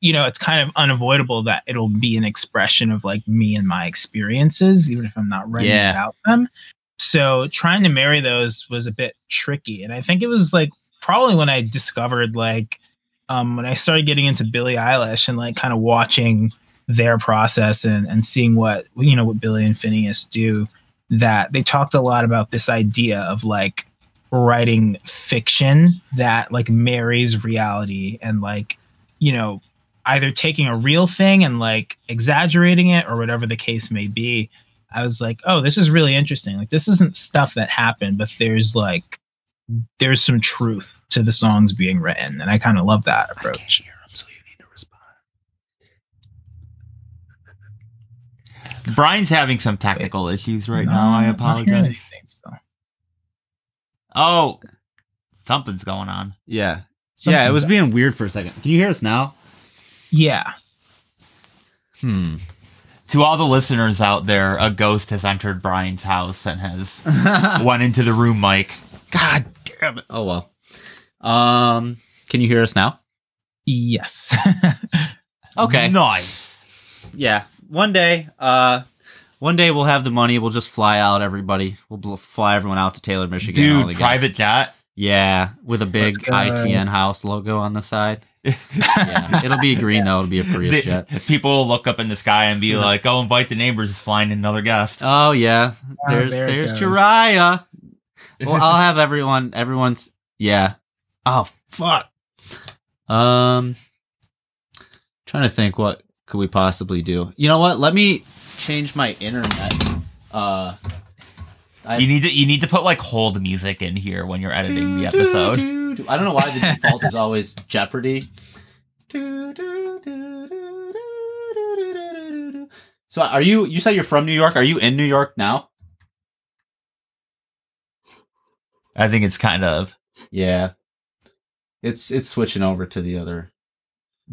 Speaker 3: you know, it's kind of unavoidable that it'll be an expression of like me and my experiences even if I'm not writing
Speaker 1: Yeah.
Speaker 3: about them. So trying to marry those was a bit tricky and I think it was like probably when I discovered like um, when I started getting into Billie Eilish and like kind of watching their process and, and seeing what you know what Billie and Finneas do, that they talked a lot about this idea of like writing fiction that like marries reality and like you know either taking a real thing and like exaggerating it or whatever the case may be. I was like, oh, this is really interesting. Like this isn't stuff that happened, but there's like there's some truth to the songs being written, and I kind of love that approach.
Speaker 1: hear him, so you need to respond.
Speaker 2: Brian's having some technical issues right
Speaker 3: No,
Speaker 2: now. I
Speaker 3: I'm not hearing
Speaker 2: apologize.
Speaker 3: so.
Speaker 2: Oh, something's going on.
Speaker 1: Yeah. yeah, it was
Speaker 3: Something's-
Speaker 1: being weird for a second. Can you hear us now?
Speaker 3: Yeah,
Speaker 1: Hmm.
Speaker 2: To all the listeners out there, a ghost has entered Brian's house and has went into the room, Mike.
Speaker 1: God damn it. Oh well. Um, can you hear us now?
Speaker 3: yes.
Speaker 1: Okay.
Speaker 2: Nice.
Speaker 1: Yeah. One day, uh, one day we'll have the money. We'll just fly out everybody. We'll bl- fly everyone out to Taylor, Michigan. all the
Speaker 2: Dude, private jet.
Speaker 1: Yeah, with a big ITN house logo on the side. Yeah, it'll be green though. It'll be a Prius
Speaker 2: The-
Speaker 1: jet.
Speaker 2: people will look up in the sky and be like, "Oh, invite the neighbors. Is flying another guest."
Speaker 1: Oh yeah,
Speaker 3: Oh,
Speaker 1: there's
Speaker 3: there
Speaker 1: there's
Speaker 3: goes.
Speaker 1: Jiraiya. Well, I'll have everyone. Everyone's yeah. Oh fuck. Um, trying to think what could we possibly do. You know what? Let me change my internet. Uh, I-
Speaker 2: you need to you need to put like hold music in here when you're editing the episode.
Speaker 1: I don't know why the default is always Jeopardy. So are you? You said you're from New York. Are you in New York now?
Speaker 2: I think it's kind of
Speaker 1: Yeah. It's it's switching over to the other.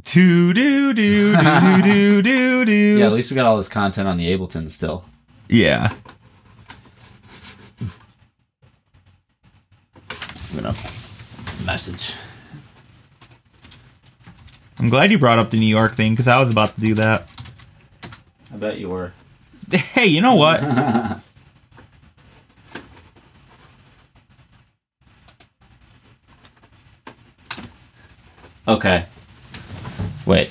Speaker 2: do do do do do do do.
Speaker 1: Yeah, at least we got all this content on the Ableton still.
Speaker 2: yeah.
Speaker 1: I'm gonna message.
Speaker 2: I'm glad you brought up the New York thing because I was about to do that.
Speaker 1: I bet you were.
Speaker 2: Hey, you know what?
Speaker 1: okay. Wait.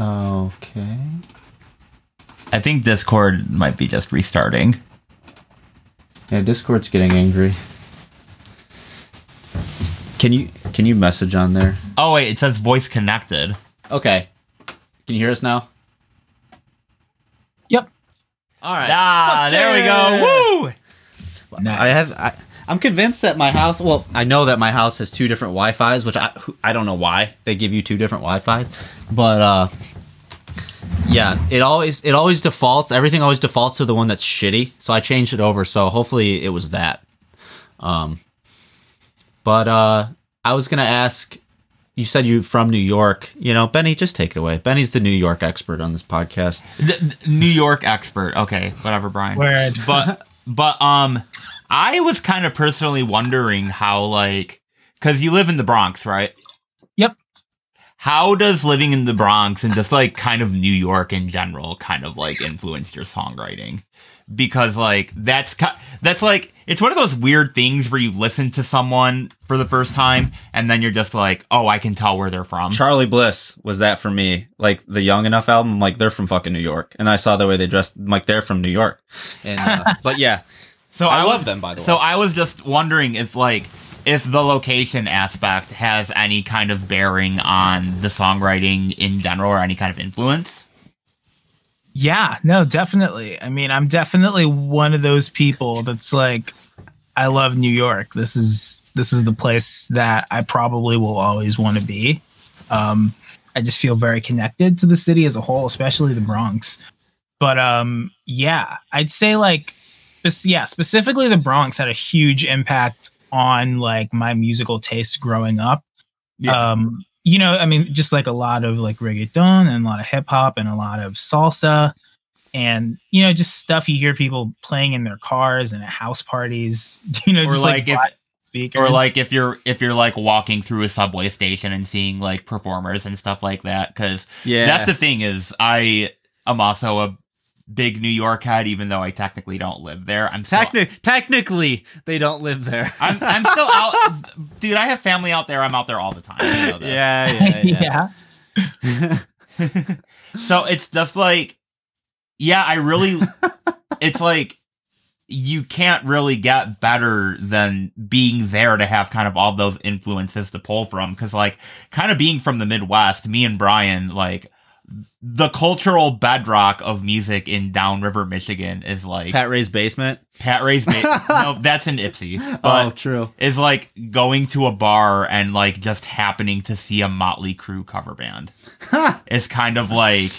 Speaker 1: Okay.
Speaker 2: I think Discord might be just restarting.
Speaker 1: Yeah, Discord's getting angry. Can you can you message on there?
Speaker 2: Oh wait, it says voice connected.
Speaker 1: Okay. Can you hear us now?
Speaker 3: Yep.
Speaker 1: All right.
Speaker 2: Ah,
Speaker 1: Fuck
Speaker 2: there we go. Woo!
Speaker 3: Nice.
Speaker 1: I have. I, I'm convinced that my house. Well, I know that my house has two different Wi-Fi's, which I I don't know why they give you two different Wi-Fi's, but uh, yeah, it always it always defaults. Everything always defaults to the one that's shitty. So I changed it over. So hopefully it was that. Um, but uh, I was gonna ask. You said you're from New York. You know, Benny, just take it away. Benny's the New York expert on this podcast.
Speaker 2: The- the New York expert. Okay, whatever, Brian.
Speaker 3: Word.
Speaker 2: but but um i was kind of personally wondering how like because you live in the bronx right
Speaker 3: Yep.
Speaker 2: how does living in the bronx and just like kind of new york in general kind of like influence your songwriting because like that's that's like it's one of those weird things where you listen to someone for the first time and then you're just like oh i can tell where they're from
Speaker 1: Charly Bliss was that for me. Like the Young Enough album, like they're from fucking New York, and I saw the way they dressed, like they're from New York. And uh, but yeah,
Speaker 2: So
Speaker 1: I, love
Speaker 2: was-
Speaker 1: them, by the way. So.
Speaker 2: I was just wondering if like if the location aspect has any kind of bearing on the songwriting in general or any kind of influence.
Speaker 3: Yeah, no, definitely. I mean, I'm definitely one of those people that's like, I love New York. This is this is the place that I probably will always want to be. Um, I just feel very connected to the city as a whole, especially the Bronx. But um, yeah, I'd say like, yeah, specifically the Bronx had a huge impact on like my musical tastes growing up.
Speaker 2: Yeah.
Speaker 3: Um, you know, I mean, just like a lot of like reggaeton and a lot of hip hop and a lot of salsa and you know, just stuff you hear people playing in their cars and at house parties, you know,
Speaker 2: Or
Speaker 3: just
Speaker 2: like,
Speaker 3: like,
Speaker 2: if
Speaker 3: speakers.
Speaker 2: or like if you're if you're like walking through a subway station and seeing like performers and stuff like that cuz
Speaker 1: yeah,
Speaker 2: that's the thing is I am also a big New York head even though I technically don't live there. I'm still
Speaker 1: Techni- technically they don't live there.
Speaker 2: I'm I'm still out dude, I have family out there. I'm out there all the time. You know this.
Speaker 1: yeah, yeah, yeah.
Speaker 3: yeah.
Speaker 2: So it's just like, yeah, I really, it's like you can't really get better than being there to have kind of all those influences to pull from. Cause like, kind of being from the Midwest, me and Brian, like, the cultural bedrock of music in Downriver, Michigan is like Pat,
Speaker 1: Ray's basement.
Speaker 2: Pat Ray's. Ba- no, that's an Ypsi, but
Speaker 1: oh, true.
Speaker 2: is like going to a bar and like just happening to see a Motley Crue cover band it's kind of like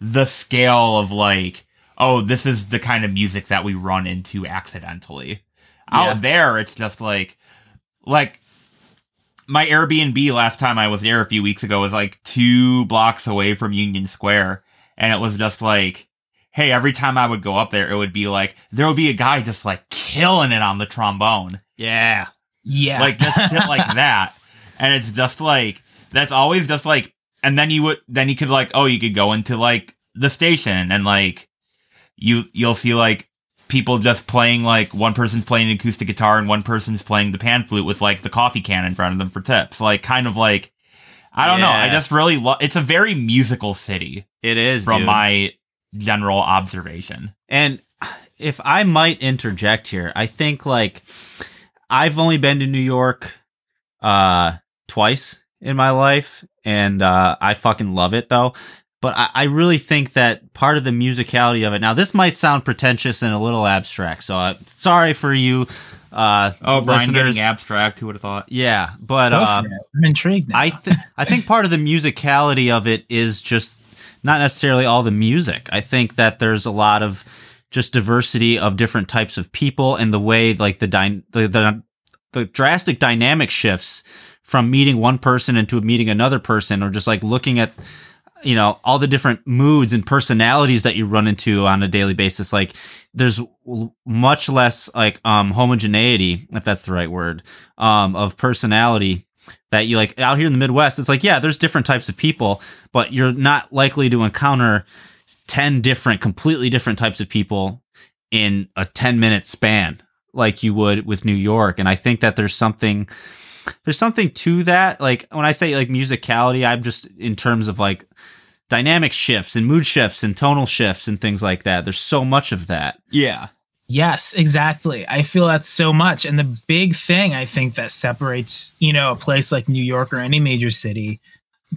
Speaker 2: the scale of like, oh, this is the kind of music that we run into accidentally.
Speaker 1: Yeah.
Speaker 2: Out there, it's just like, like my Airbnb last time I was there a few weeks ago was like two blocks away from Union Square, and it was just like. Hey, every time I would go up there, it would be like there would be a guy just like killing it on the trombone
Speaker 1: Yeah.
Speaker 3: Yeah.
Speaker 2: like just shit like that and it's just like that's always just like and then you would then you could like oh you could go into like the station and like you you'll see like people just playing like one person's playing an acoustic guitar and one person's playing the pan flute with like the coffee can in front of them for tips like kind of like i don't know i just really love it's a very musical city
Speaker 1: It is
Speaker 2: from
Speaker 1: dude.
Speaker 2: my general observation
Speaker 1: And if I might interject here, I think like I've only been to New York uh twice in my life and uh I fucking love it though. But I, I really think that part of the musicality of it. Now, this might sound pretentious and a little abstract, so uh, sorry for you, uh,
Speaker 2: oh brian
Speaker 1: listeners.
Speaker 2: getting abstract who would have thought
Speaker 1: Yeah, but uh.
Speaker 3: I'm intrigued now.
Speaker 1: I th- I think part of the musicality of it is just not necessarily all the music. I think that there's a lot of just diversity of different types of people and the way like the dy- the, the the drastic dynamic shifts from meeting one person into meeting another person or just like looking at you know all the different moods and personalities that you run into on a daily basis like there's much less like um homogeneity if that's the right word um of personality that you like out here in the midwest it's like yeah there's different types of people but you're not likely to encounter 10 different completely different types of people in a 10 minute span like you would with New York and I think that there's something there's something to that. Like when I say like musicality I'm just in terms of like dynamic shifts and mood shifts and tonal shifts and things like that there's so much of that
Speaker 2: yeah
Speaker 3: Yes, exactly. I feel that so much. And the big thing I think that separates, you know, a place like New York or any major city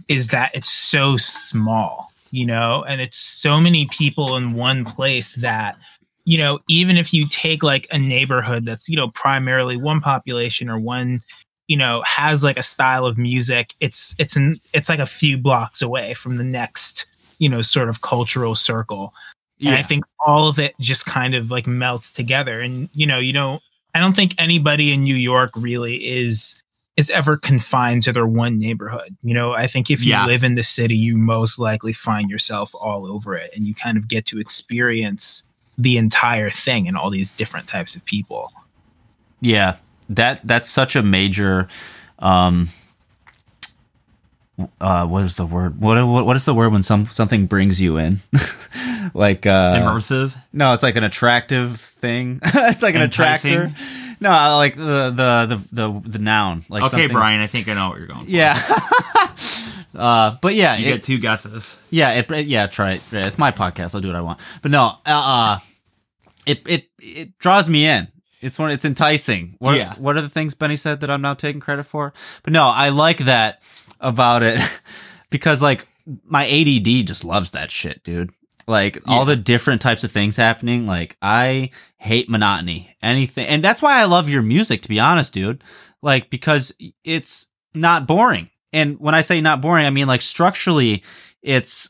Speaker 3: is that it's so small, you know, and it's so many people in one place that, you know, even if you take like a neighborhood that's, you know, primarily one population or one, you know, has like a style of music, it's it's an it's like a few blocks away from the next, you know, sort of cultural circle. And I think all of it just kind of like melts together. And you know, you don't I don't think anybody in New York really is is ever confined to their one neighborhood. You know, I think if you live in the city, you most likely find yourself all over it and you kind of get to experience the entire thing and all these different types of people.
Speaker 1: Yeah, that that's such a major. Um, uh, what is the word? What what, what is the word when some something brings you in? like uh,
Speaker 2: immersive
Speaker 1: no, it's like an attractive thing. it's like an
Speaker 2: Enticing?
Speaker 1: attractor. No, like the the the the, the noun. Like
Speaker 2: okay
Speaker 1: something-
Speaker 2: brian i think i know what you're going for.
Speaker 1: Yeah. uh, but yeah,
Speaker 2: you
Speaker 1: it-
Speaker 2: get two guesses
Speaker 1: yeah, it, yeah. Try it. Yeah, It's my podcast. I'll do what I want. But no, uh, uh it it it draws me in. It's one. It's enticing. What,
Speaker 2: Yeah.
Speaker 1: What are the things Benny said that I'm now taking credit for? But no, I like that about it because like my ADD just loves that shit, dude. Like all the different types of things happening. Like I hate monotony. Anything, and that's why I love your music. To be honest, dude. Like because it's not boring. And when I say not boring, I mean like structurally, it's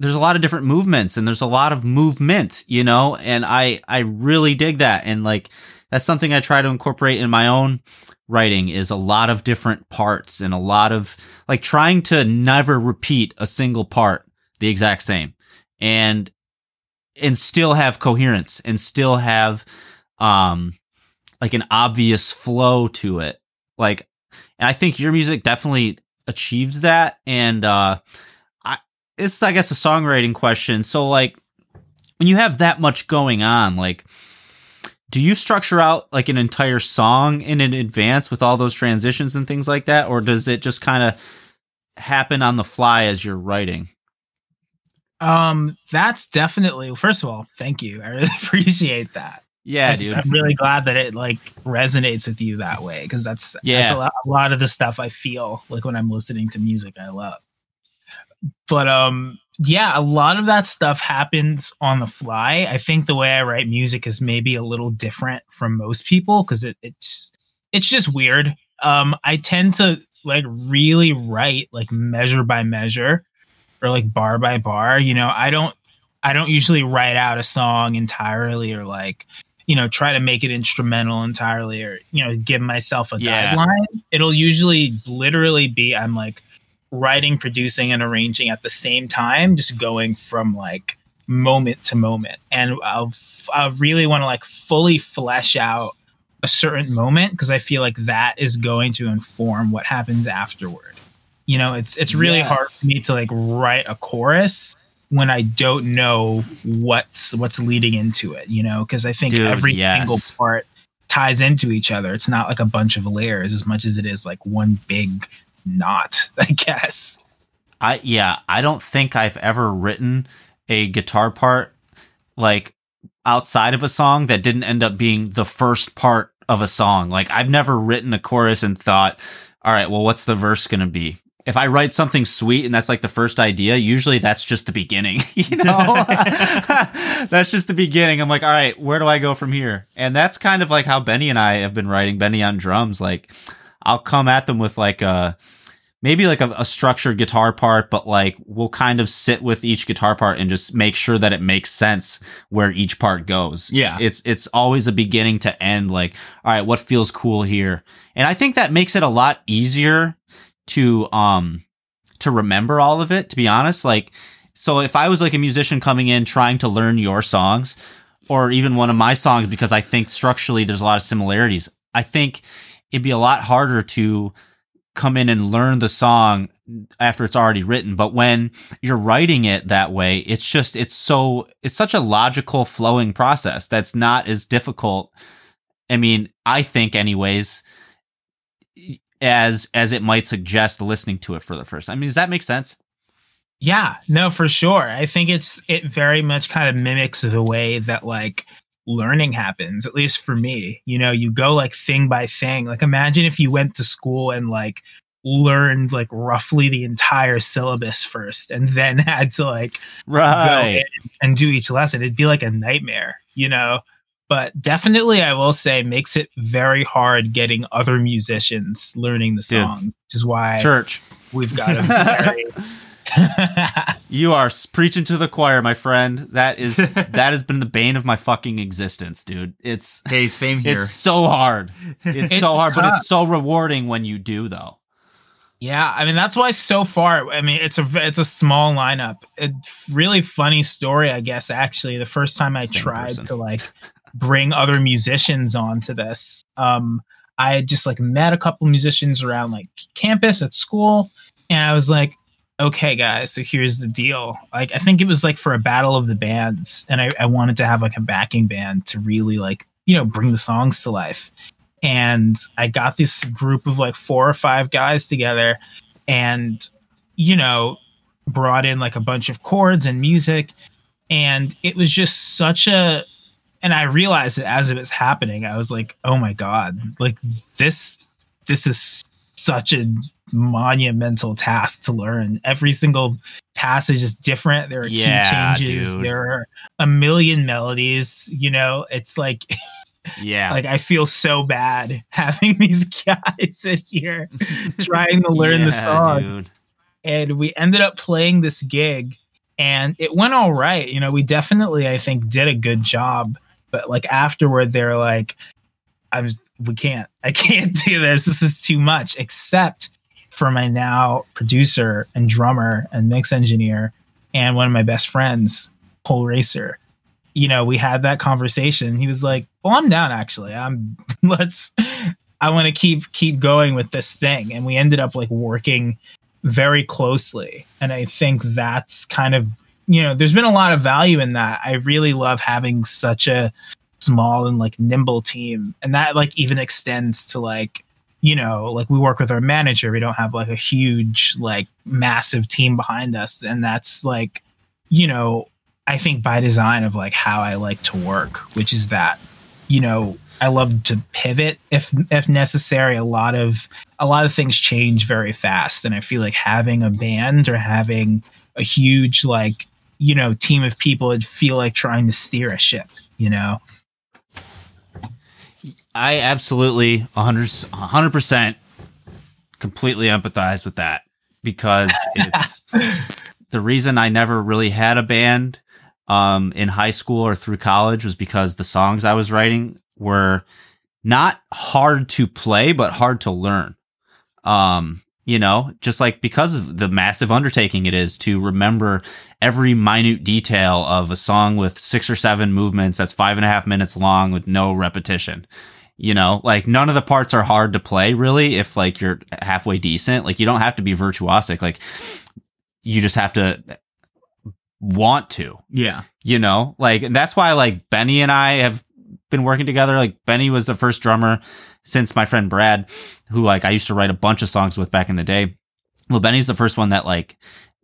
Speaker 1: there's a lot of different movements and there's a lot of movement, you know, and I I really dig that and like that's something I try to incorporate in my own writing is a lot of different parts and a lot of like trying to never repeat a single part the exact same and and still have coherence and still have um like an obvious flow to it like and I think your music definitely achieves that and uh i it's I guess a songwriting question. So like when you have that much going on, like do you structure out like an entire song in an advance with all those transitions and things like that or does it just kind of happen on the fly as you're writing?
Speaker 3: Um, that's definitely first of all, thank you. I really appreciate that.
Speaker 1: Yeah, dude.
Speaker 3: I'm really glad that it like resonates with you that way because that's
Speaker 1: Yeah.
Speaker 3: that's a lot, a lot of the stuff I feel like when I'm listening to music I love. But um, yeah, a lot of that stuff happens on the fly. I think the way I write music is maybe a little different from most people because it, it's it's just weird. Um, I tend to like really write like measure by measure or like bar by bar. You know, I don't I don't usually write out a song entirely or like you know try to make it instrumental entirely or you know give myself a
Speaker 1: Yeah.
Speaker 3: guideline. It'll usually literally be I'm like writing, producing, and arranging at the same time, just going from like moment to moment. And I'll I really want to like fully flesh out a certain moment because I feel like that is going to inform what happens afterward. You know, it's it's really
Speaker 1: Yes.
Speaker 3: hard for me to like write a chorus when I don't know what's what's leading into it, you know, because I think
Speaker 1: Dude,
Speaker 3: every
Speaker 1: yes.
Speaker 3: single part ties into each other. It's not like a bunch of layers as much as it is like one big knot, I guess.
Speaker 1: I yeah, I don't think I've ever written a guitar part like outside of a song that didn't end up being the first part of a song. Like I've never written a chorus and thought, all right, well what's the verse going to be? If I write something sweet and that's like the first idea, usually that's just the beginning, you know? that's just the beginning. I'm like, all right, where do I go from here? And that's kind of like how Benny and I have been writing Benny on drums. Like I'll come at them with like a maybe like a, a structured guitar part, but like we'll kind of sit with each guitar part and just make sure that it makes sense where each part goes.
Speaker 2: Yeah.
Speaker 1: It's it's always a beginning to end, like, all right, what feels cool here? And I think that makes it a lot easier to um to remember all of it, to be honest. Like so if I was like a musician coming in trying to learn your songs, or even one of my songs, because I think structurally there's a lot of similarities, I think it'd be a lot harder to come in and learn the song after it's already written. But when you're writing it that way it's just it's so it's such a logical flowing process that's not as difficult i mean i think anyways as as it might suggest listening to it for the first time. I mean does that make sense?
Speaker 3: Yeah, no, for sure. I think it's it very much kind of mimics the way that like learning happens, at least for me. You know, you go like thing by thing. Like imagine if you went to school and like learned like roughly the entire syllabus first and then had to like go in and do each lesson. It'd be like a nightmare, you know. But definitely, I will say, makes it very hard getting other musicians learning the song, which is why
Speaker 1: church
Speaker 3: we've got a very.
Speaker 1: you are preaching to the choir my friend that is that has been the bane of my fucking existence dude it's
Speaker 2: Hey, same here.
Speaker 1: it's so hard it's,
Speaker 3: It's
Speaker 1: so hard but it's so rewarding when you do though
Speaker 3: Yeah, I mean that's why so far. I mean it's a it's a small lineup. A really funny story, I guess. Actually, the first time I
Speaker 1: Same
Speaker 3: tried
Speaker 1: person.
Speaker 3: to like bring other musicians onto this, um, I had just like met a couple musicians around like campus at school, and I was like, okay, guys, so here's the deal. Like I think it was like for a battle of the bands, and I, I wanted to have like a backing band to really like you know bring the songs to life and I got this group of like four or five guys together and you know brought in like a bunch of chords and music and it was just such a and I realized it as it was happening. I was like, oh my god, like this this is such a monumental task to learn. Every single passage is different. There are
Speaker 1: Yeah,
Speaker 3: key changes.
Speaker 1: dude.
Speaker 3: There are a million melodies. You know, it's like
Speaker 1: Yeah.
Speaker 3: like I feel so bad having these guys sit here trying to learn the song
Speaker 1: dude.
Speaker 3: and we ended up playing this gig and it went all right you know we definitely i think did a good job but like afterward they're like i was we can't i can't do this this is too much except for my now producer and drummer and mix engineer and one of my best friends Pole Racer. You know, we had that conversation. He was like, "Well, I'm down actually. I'm let's I want to keep keep going with this thing." And we ended up like working very closely. And I think that's kind of, you know, there's been a lot of value in that. I really love having such a small and like nimble team. And that like even extends to like you know, like we work with our manager. We don't have like a huge, like massive team behind us. And that's like, you know, I think by design of like how I like to work, which is that, you know, I love to pivot if if necessary. A lot of a lot of things change very fast. And I feel like having a band or having a huge like, you know, team of people would feel like trying to steer a ship, you know?
Speaker 1: I absolutely 100 percent completely empathize with that because it's the reason I never really had a band um, in high school or through college was because the songs I was writing were not hard to play but hard to learn. Um, you know, just like because of the massive undertaking it is to remember every minute detail of a song with six or seven movements that's five and a half minutes long with no repetition you know like none of the parts are hard to play really if like you're halfway decent. Like you don't have to be virtuosic. Like you just have to want to.
Speaker 2: Yeah.
Speaker 1: you know? Like and that's why like benny and i have been working together. Like benny was the first drummer since my friend brad who like i used to write a bunch of songs with back in the day. Well benny's the first one that like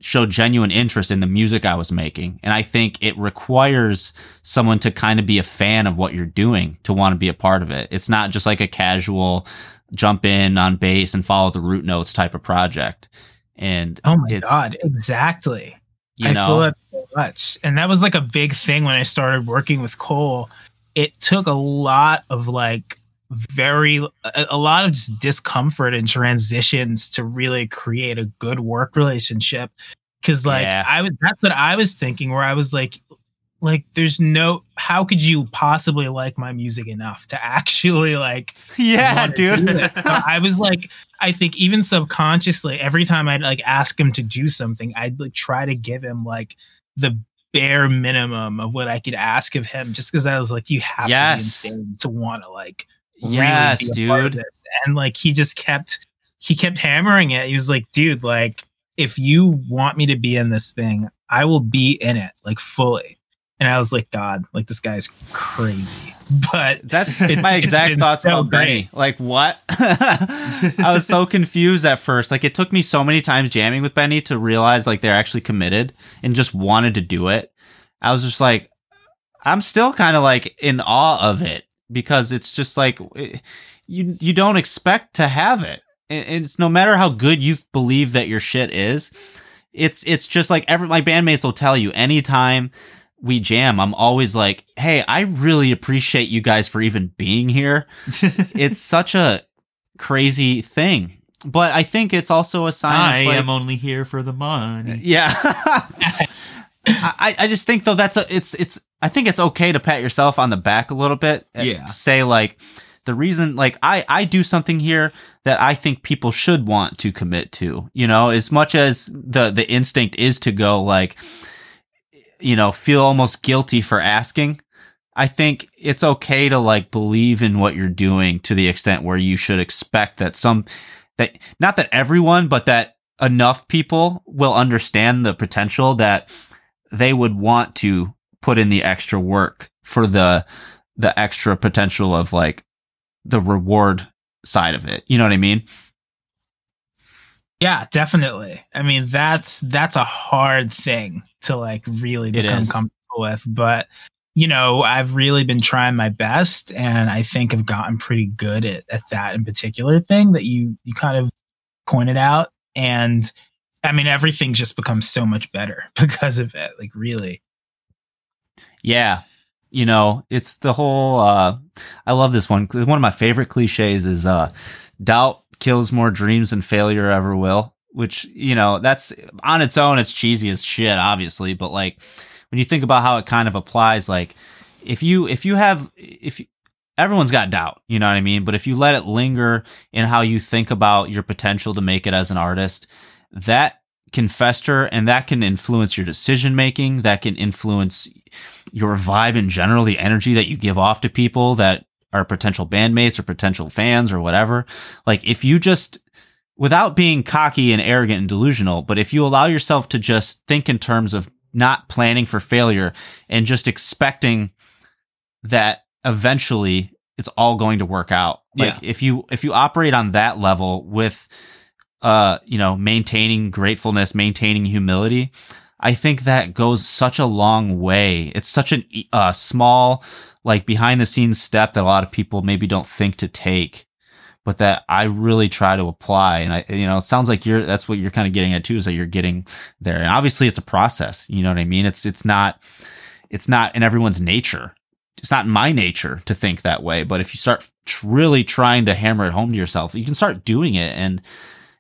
Speaker 1: showed genuine interest in the music i was making and i think it requires someone to kind of be a fan of what you're doing to want to be a part of it it's not just like a casual jump in on bass and follow the root notes type of project and
Speaker 3: Oh my god, exactly.
Speaker 1: you
Speaker 3: I
Speaker 1: know
Speaker 3: feel that so much. And that was like a big thing when I started working with Cole. It took a lot of like very a, a lot of just discomfort and transitions to really create a good work relationship. Cause like
Speaker 1: Yeah.
Speaker 3: I was that's what I was thinking where I was like like there's no how could you possibly like my music enough to actually like
Speaker 1: yeah dude
Speaker 3: I was like, I think even subconsciously, every time I'd like ask him to do something, I'd like try to give him like the bare minimum of what I could ask of him, just because I was like, you have
Speaker 1: Yes.
Speaker 3: to be insane to want to like
Speaker 1: yes
Speaker 3: really be a part of
Speaker 1: dude.
Speaker 3: And like he just kept he kept hammering it. He was like, dude, like if you want me to be in this thing, I will be in it like fully. And I was like, God, like this guy's crazy. But
Speaker 1: That's
Speaker 3: It's-
Speaker 1: my exact thoughts
Speaker 3: so
Speaker 1: about Benny. Like, what? I was so confused at first. Like, it took me so many times jamming with Benny to realize like they're actually committed and just wanted to do it. I was just like, I'm still kind of like in awe of it because it's just like it- you you don't expect to have it. And It's no matter how good you believe that your shit is. It's it's just like every my bandmates will tell you anytime we jam, I'm always like, hey, I really appreciate you guys for even being here. it's such a crazy thing. But I think it's also a sign
Speaker 2: I
Speaker 1: like,
Speaker 2: am only here for the money.
Speaker 1: yeah. I, I just think though that's a it's it's I think it's okay to pat yourself on the back a little bit. and
Speaker 2: Yeah.
Speaker 1: Say like the reason like I I do something here that I think people should want to commit to. You know, as much as the the instinct is to go like you know, feel almost guilty for asking. I think it's okay to like believe in what you're doing to the extent where you should expect that some that not that everyone, but that enough people will understand the potential that they would want to put in the extra work for the the extra potential of like the reward side of it. You know what I mean?
Speaker 3: Yeah, definitely. I mean, that's that's a hard thing to like really become comfortable with, but you know, I've really been trying my best and I think I've gotten pretty good at, at that in particular thing that you you kind of pointed out. And I mean everything just becomes so much better because of it. Like really.
Speaker 1: Yeah. You know, it's the whole uh I love this one. One of my favorite cliches is uh doubt kills more dreams than failure ever will, which, you know, that's on its own it's cheesy as shit obviously, but like when you think about how it kind of applies like if you if you have if you, everyone's got doubt, you know what I mean, but if you let it linger in how you think about your potential to make it as an artist, that can fester and that can influence your decision making. That can influence your vibe in general, the energy that you give off to people that are potential bandmates or potential fans or whatever. Like if you just, without being cocky and arrogant and delusional, but if you allow yourself to just think in terms of not planning for failure and just expecting that eventually it's all going to work out. Like
Speaker 2: Yeah.
Speaker 1: if you if you operate on that level with uh you know maintaining gratefulness, maintaining humility, I think that goes such a long way. It's such a uh, small like behind the scenes step that a lot of people maybe don't think to take but that I really try to apply. And I, you know, it sounds like you're, that's what you're kind of getting at too, is that you're getting there. And obviously it's a process. You know what I mean? It's, it's not, it's not in everyone's nature. It's not in my nature to think that way. But if you start really trying to hammer it home to yourself, you can start doing it. And,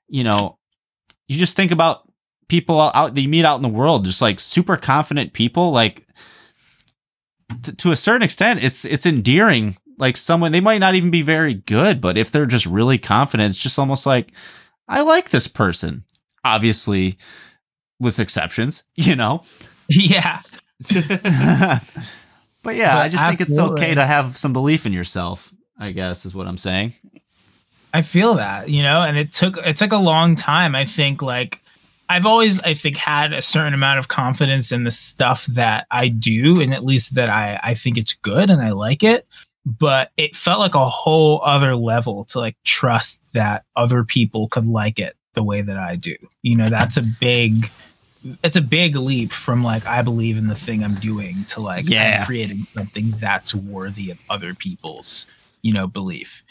Speaker 1: you know, you just think about people out that you meet out in the world, just like super confident people, like, t- to a certain extent, it's it's endearing. Like someone they might not even be very good but if they're just really confident it's just almost like i like this person obviously with exceptions you know?
Speaker 3: Yeah.
Speaker 1: but yeah i
Speaker 3: But
Speaker 1: just think it's okay to have some belief in yourself i guess is what i'm saying
Speaker 3: I feel that, you know, and it took it took a long time. I think like I've always I think had a certain amount of confidence in the stuff that I do and at least that I I think it's good and I like it, but it felt like a whole other level to like trust that other people could like it the way that I do. You know, that's a big it's a big leap from like I believe in the thing I'm doing to like
Speaker 1: Yeah.
Speaker 3: I'm creating something that's worthy of other people's, you know, belief.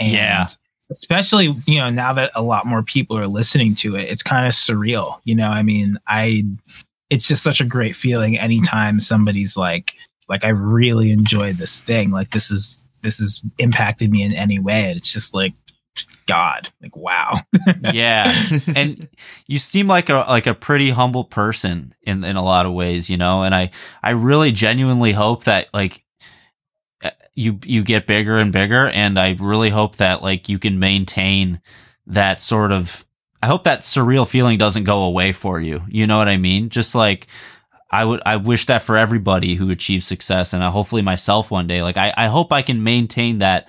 Speaker 3: And
Speaker 1: Yeah.
Speaker 3: Especially, you know, now that a lot more people are listening to it, it's kind of surreal. You know, I mean, I it's just such a great feeling anytime somebody's like like I really enjoyed this thing. Like this is this has impacted me in any way. It's just like God, like wow.
Speaker 1: yeah and you seem like a like a pretty humble person in in a lot of ways you know and i i really genuinely hope that like you you get bigger and bigger. And i really hope that like you can maintain that sort of i hope that surreal feeling doesn't go away for you. You know what i mean? Just like i would i wish that for everybody who achieves success and uh, hopefully myself one day. Like i i hope i can maintain that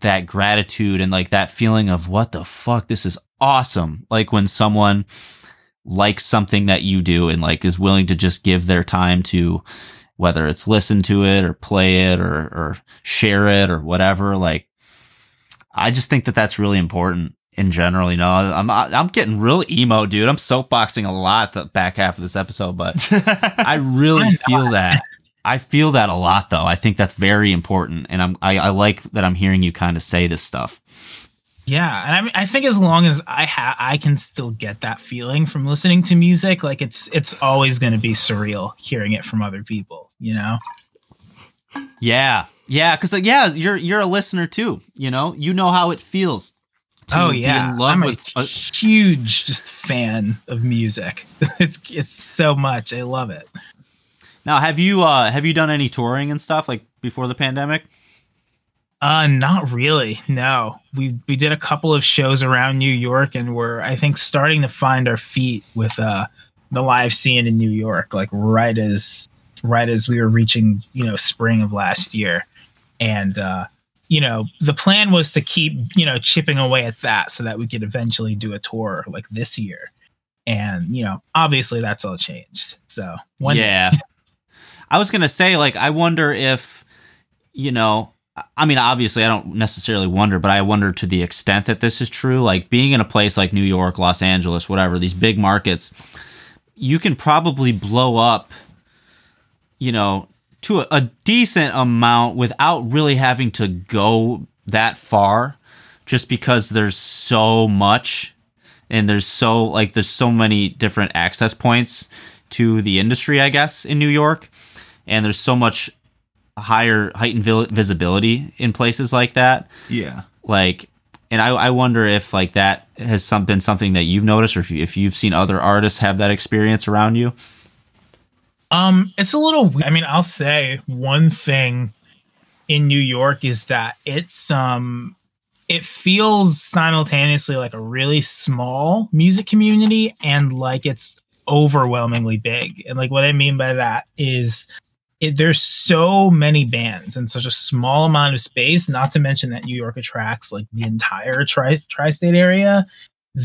Speaker 1: that gratitude and like that feeling of what the fuck? This is awesome. Like when someone likes something that you do and like is willing to just give their time to whether it's listen to it or play it or or share it or whatever like i just think that that's really important in general you know i'm i'm getting real emo dude i'm soapboxing a lot the back half of this episode but I really feel that. I feel that a lot, though. I think that's very important, and I'm I, I like that I'm hearing you kind of say this stuff.
Speaker 3: Yeah, and I mean, I think as long as I ha- I can still get that feeling from listening to music, like it's it's always going to be surreal hearing it from other people. You know?
Speaker 1: Yeah, yeah, because yeah, you're you're a listener too. You know, you know how it feels. to
Speaker 3: oh
Speaker 1: be
Speaker 3: yeah,
Speaker 1: in love
Speaker 3: I'm
Speaker 1: with.
Speaker 3: a
Speaker 1: a-
Speaker 3: huge just fan of music. it's it's so much. I love it.
Speaker 1: now, have you uh have you done any touring and stuff like before the pandemic?
Speaker 3: Uh, not really. No, we we did a couple of shows around New York, and we're I think starting to find our feet with uh the live scene in New York. Like right as right as we were reaching you know spring of last year, and uh, you know the plan was to keep you know chipping away at that so that we could eventually do a tour like this year. And you know, obviously that's all changed. So one
Speaker 1: yeah. I was gonna say, like, I wonder if, you know, I- I mean, obviously, I don't necessarily wonder, but I wonder to the extent that this is true. Like, being in a place like New York, Los Angeles, whatever, these big markets, you can probably blow up, you know, to a, a decent amount without really having to go that far just because there's so much and there's so like there's so many different access points to the industry i guess in new york. And there's so much higher heightened visibility in places like that.
Speaker 2: Yeah.
Speaker 1: like and I, I wonder if like that has some, been something that you've noticed or if, you, if you've seen other artists have that experience around you
Speaker 3: Um, it's a little. I mean, I'll say one thing in New York is that it's um, it feels simultaneously like a really small music community and like it's overwhelmingly big. And like what I mean by that is. It, there's so many bands in such a small amount of space. Not to mention that New York attracts like the entire tri tri-state area.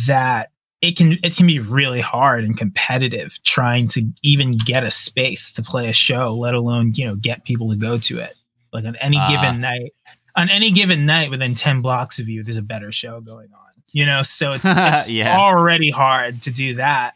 Speaker 3: That it can it can be really hard and competitive trying to even get a space to play a show let alone you know get people to go to it like on any
Speaker 1: Ah.
Speaker 3: given night on any given night within 10 blocks of you there's a better show going on you know so it's, it's
Speaker 1: Yeah.
Speaker 3: already hard to do that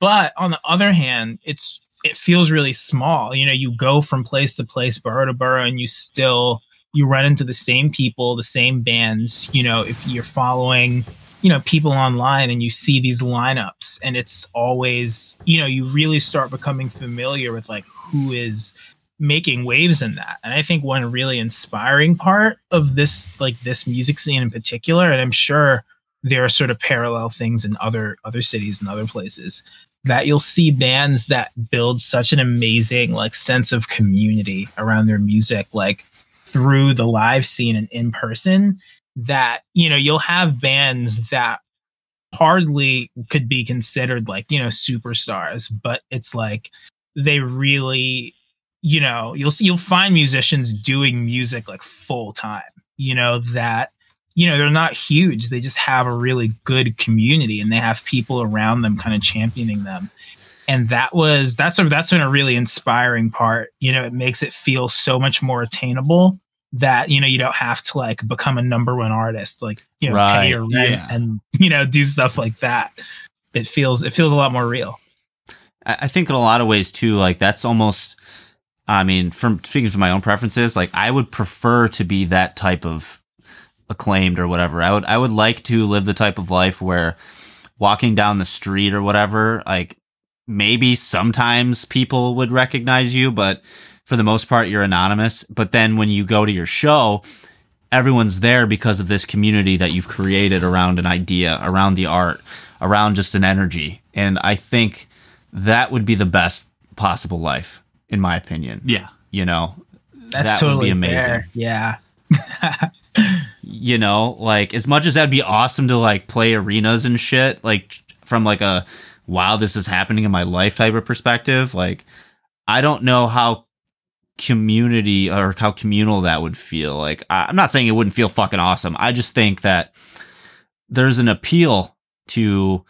Speaker 3: but on the other hand it's it feels really small you know you go from place to place borough to borough and you still you run into the same people the same bands you know if you're following you know people online and you see these lineups and it's always you know you really start becoming familiar with like who is making waves in that. And i think one really inspiring part of this like this music scene in particular and i'm sure there are sort of parallel things in other other cities and other places that you'll see bands that build such an amazing like sense of community around their music like through the live scene and in person that you know you'll have bands that hardly could be considered like you know superstars but it's like they really you know you'll see you'll find musicians doing music like full time you know that you know they're not huge they just have a really good community and they have people around them kind of championing them. And that was that's a that's been a really inspiring part you know it makes it feel so much more attainable that you know you don't have to like become a number one artist like you know
Speaker 1: Right,
Speaker 3: pay your rent
Speaker 2: yeah.
Speaker 3: and you know do stuff like that it feels it feels a lot more real
Speaker 1: I I think in a lot of ways too, like that's almost. I mean, from speaking from my own preferences, like I would prefer to be that type of acclaimed or whatever. I would I would like to live the type of life where walking down the street or whatever, like maybe sometimes people would recognize you, but for the most part you're anonymous. But then when you go to your show, everyone's there because of this community that you've created around an idea, around the art, around just an energy. And I think that would be the best possible life, in my opinion.
Speaker 2: Yeah.
Speaker 1: You know,
Speaker 3: that's
Speaker 1: That would be
Speaker 3: totally
Speaker 1: amazing.
Speaker 3: fair. yeah
Speaker 1: you know, like as much as that'd be awesome to like play arenas and shit, like from like a wow, this is happening in my life type of perspective, like I don't know how community or how communal that would feel. Like I- I'm not saying it wouldn't feel fucking awesome. I just think that there's an appeal to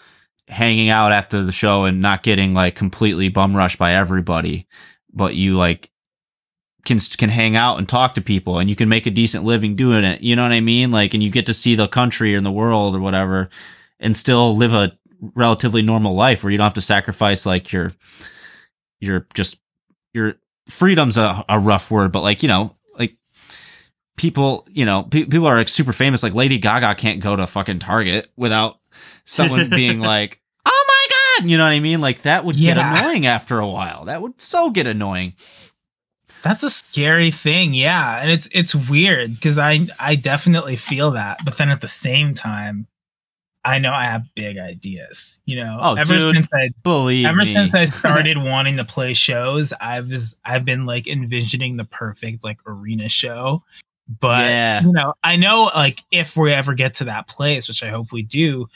Speaker 1: hanging out after the show and not getting like completely bum rushed by everybody, but you like can can hang out and talk to people and you can make a decent living doing it. You know what I mean? Like and you get to see the country and the world or whatever and still live a relatively normal life where you don't have to sacrifice like your your just your freedom's a, a rough word, but like, you know, like people, you know, pe- people are like super famous. Like Lady Gaga can't go to fucking Target without someone being like, "Oh my god," you know what I mean? Like that would get annoying after a while. That would so get annoying.
Speaker 3: That's a scary thing, yeah, and it's it's weird because I I definitely feel that, but then at the same time, I know I have big ideas. You know,
Speaker 1: Oh,
Speaker 3: ever
Speaker 1: dude,
Speaker 3: since I
Speaker 1: Believe
Speaker 3: ever
Speaker 1: me.
Speaker 3: since I started wanting to play shows, I've just I've been like envisioning the perfect like arena show. But
Speaker 1: Yeah.
Speaker 3: you know, I know like if we ever get to that place, which I hope we do,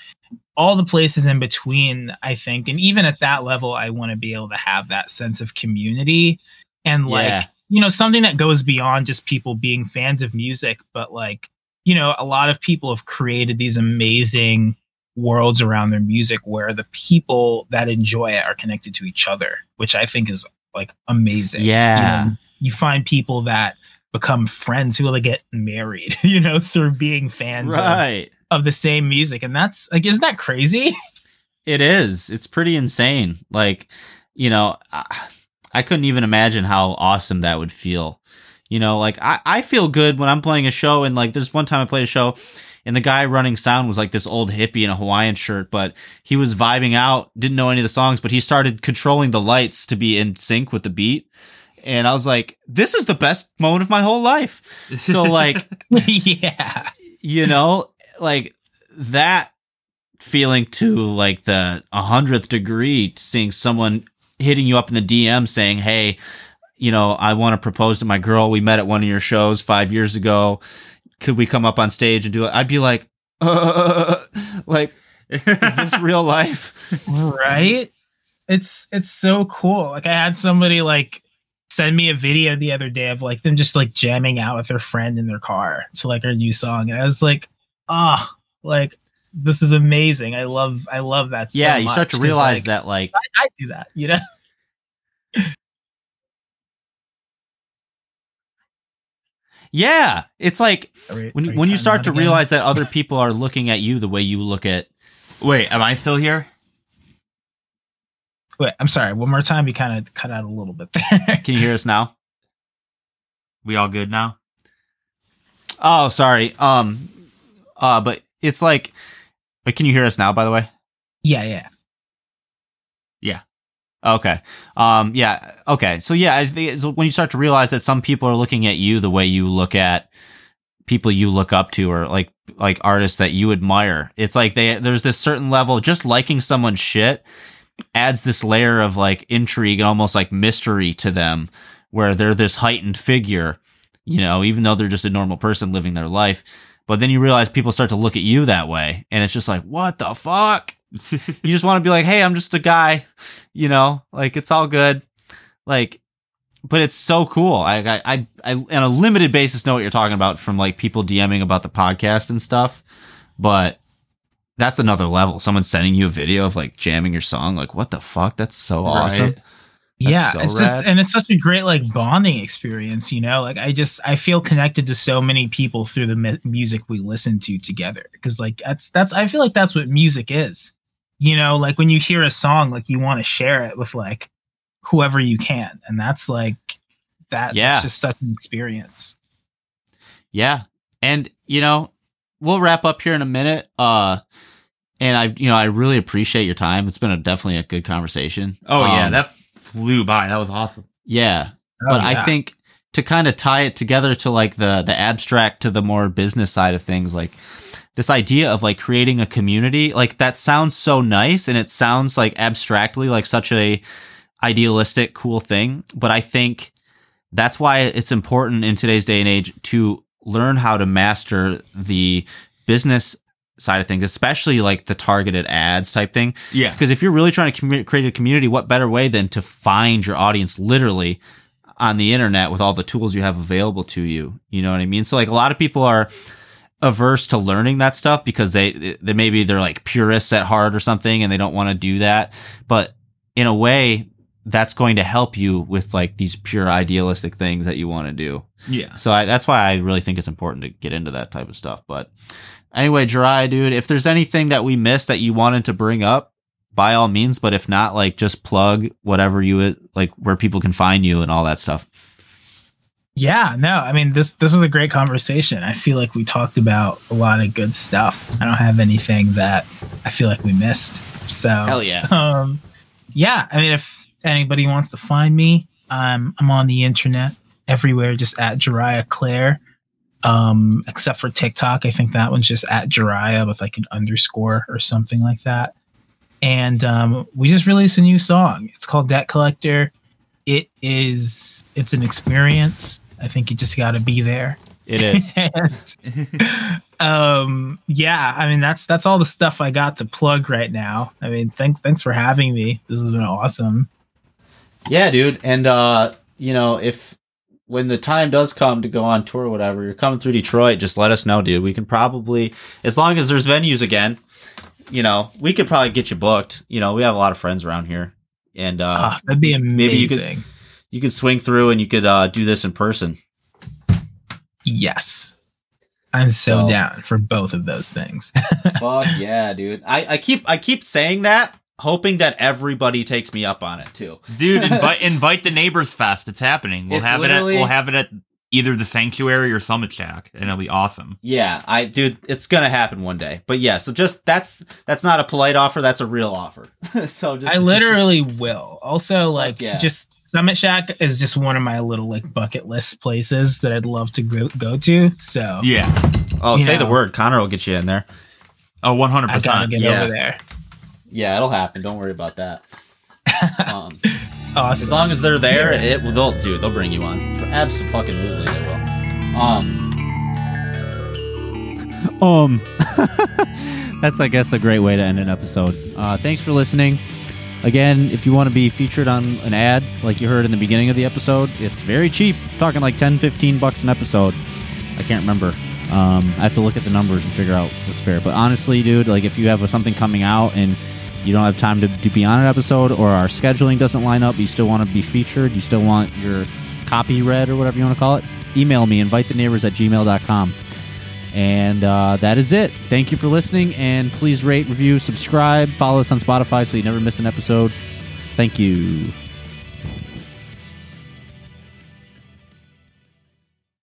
Speaker 3: all the places in between, I think, and even at that level, I want to be able to have that sense of community and like
Speaker 1: Yeah.
Speaker 3: you know something that goes beyond just people being fans of music, but like you know, a lot of people have created these amazing worlds around their music where the people that enjoy it are connected to each other, which I think is like amazing. You
Speaker 1: Yeah.
Speaker 3: know, you find people that become friends, people that get married, you know, through being fans of, of the same music. And that's like, isn't that crazy?
Speaker 1: It is. It's pretty insane. Like, you know, I, I couldn't even imagine how awesome that would feel. You know, like I, I feel good when I'm playing a show and like there's one time I played a show and the guy running sound was like this old hippie in a Hawaiian shirt, but he was vibing out, didn't know any of the songs, but he started controlling the lights to be in sync with the beat. And I was like, this is the best moment of my whole life. So like
Speaker 3: yeah.
Speaker 1: you know, like that feeling to like the a hundredth degree, seeing someone hitting you up in the DM saying, "Hey, you know, I want to propose to my girl. We met at one of your shows five years ago. Could we come up on stage and do it?" I'd be like, uh, like, is this real life?
Speaker 3: right it's it's so cool like i had somebody like send me a video the other day of like them just like jamming out with their friend in their car to like our new song and i was like ah like this is amazing i love i love that so
Speaker 1: yeah, you start to realize
Speaker 3: like,
Speaker 1: that like
Speaker 3: I, I do that you know
Speaker 1: yeah, it's like
Speaker 3: Are we-
Speaker 1: when you, when you start to
Speaker 3: again?
Speaker 1: realize that other people are looking at you the way you look at
Speaker 2: Wait, am I still here?
Speaker 3: wait i'm sorry one more time you kind of cut out a little bit there
Speaker 1: Can you hear us now?
Speaker 2: We all good now?
Speaker 1: Oh, sorry. Um, uh, but it's like, but can you hear us now? By the way.
Speaker 3: yeah yeah
Speaker 1: Okay. Um. Yeah. Okay. So yeah, I think it's when you start to realize that some people are looking at you the way you look at people you look up to, or like like artists that you admire. It's like they there's this certain level. Just liking someone's shit adds this layer of like intrigue and almost like mystery to them, where they're this heightened figure. You know, even though they're just a normal person living their life. But then you realize people start to look at you that way, and it's just like, what the fuck? you just want to be like, hey, I'm just a guy, you know, like it's all good, like, but it's so cool. I, I, I, I on a limited basis know what you're talking about from like people DMing about the podcast and stuff, but that's another level. Someone sending you a video of like jamming your song, like, what the fuck? That's so awesome.
Speaker 2: Right.
Speaker 3: Yeah
Speaker 1: so
Speaker 3: it's
Speaker 1: rad.
Speaker 3: just and it's such a great like bonding experience you know like i just i feel connected to so many people through the mu- music we listen to together because like that's that's i feel like that's what music is you know like when you hear a song like you want to share it with like whoever you can and that's like that
Speaker 1: Yeah.
Speaker 3: it's just such an experience
Speaker 1: Yeah. And, you know, we'll wrap up here in a minute. Uh, and I, you know, I really appreciate your time. It's been a definitely a good conversation.
Speaker 2: Oh yeah,
Speaker 1: Um,
Speaker 2: that flew by. That was awesome.
Speaker 1: yeah.
Speaker 3: Oh,
Speaker 1: but I think to kind of tie it together to like the the abstract to the more business side of things, like this idea of like creating a community, like that sounds so nice and it sounds like abstractly like such a idealistic, cool thing. But I think that's why it's important in today's day and age to learn how to master the business side of things, especially like the targeted ads type thing.
Speaker 2: Yeah.
Speaker 1: Because if you're really trying to commu- create a community, what better way than to find your audience literally on the internet with all the tools you have available to you? You know what I mean? So like a lot of people are averse to learning that stuff because they they maybe they're like purists at heart or something and they don't want to do that. But in a way, that's going to help you with like these pure idealistic things that you want to do.
Speaker 2: Yeah.
Speaker 1: So I, that's why I really think it's important to get into that type of stuff. But anyway, Jirai, dude, if there's anything that we missed that you wanted to bring up, by all means. But if not, like just plug whatever you would like where people can find you and all that stuff.
Speaker 3: yeah no i mean this this was a great conversation i feel like we talked about a lot of good stuff i don't have anything that i feel like we missed so hell
Speaker 1: yeah.
Speaker 3: um yeah i mean if anybody wants to find me um i'm on the internet everywhere just at Jariah Claire um except for TikTok I think that one's just at Jariah with like an underscore or something like that. And um we just released a new song. It's called Debt Collector. It is it's an experience. I think you just got to be there.
Speaker 1: It is.
Speaker 3: and, um yeah i mean that's that's all the stuff i got to plug right now. I mean thanks thanks for having me. This has been awesome.
Speaker 1: Yeah, dude. And uh, you know, if when the time does come to go on tour or whatever, you're coming through Detroit, just let us know, dude. We can probably as long as there's venues again, you know, we could probably get you booked. You know, we have a lot of friends around here. And uh
Speaker 3: Ah, that'd be amazing
Speaker 1: maybe you could- you could swing through and you could uh do this in person.
Speaker 3: yes i'm so
Speaker 1: So-
Speaker 3: down for both of those things
Speaker 1: Fuck yeah, dude. I, I keep I keep saying that
Speaker 4: hoping that everybody takes me up on it too.
Speaker 2: Dude, invite invite the neighbors fest. It's happening. We'll
Speaker 4: It's
Speaker 2: have it at we'll have it at either the sanctuary or Summit Shack, and it'll be awesome.
Speaker 4: Yeah, I dude, it's gonna happen one day. But yeah, so just that's that's not a polite offer, that's a real offer. so just
Speaker 3: I literally will. Also, like,
Speaker 4: yeah.
Speaker 3: just Summit Shack is just one of my little like bucket list places that I'd love to go, go to. So
Speaker 2: Yeah.
Speaker 4: Oh, say
Speaker 3: Yeah.
Speaker 4: the word. Connor will get you in there.
Speaker 2: Oh, one hundred
Speaker 3: I gotta
Speaker 2: percent.
Speaker 3: get
Speaker 4: Yeah.
Speaker 3: over there.
Speaker 4: Yeah, it'll happen. Don't worry about that. um,
Speaker 3: Awesome.
Speaker 4: as long as they're there, it will. They'll dude. They'll bring you on. For absolutely, they will. Um,
Speaker 1: Um, that's I guess a great way to end an episode. Uh, thanks for listening. Again, if you want to be featured on an ad like you heard in the beginning of the episode, it's very cheap. talking like 10, 15 bucks an episode. I can't remember. Um, I have to look at the numbers and figure out what's fair. But honestly, dude, like if you have something coming out and you don't have time to, to be on an episode or our scheduling doesn't line up, you still want to be featured, you still want your copy read or whatever you want to call it, email me, invite the neighbors at gmail.com. And uh, that is it. Thank you for listening. And please rate, review, subscribe, follow us on Spotify so you never miss an episode. Thank you.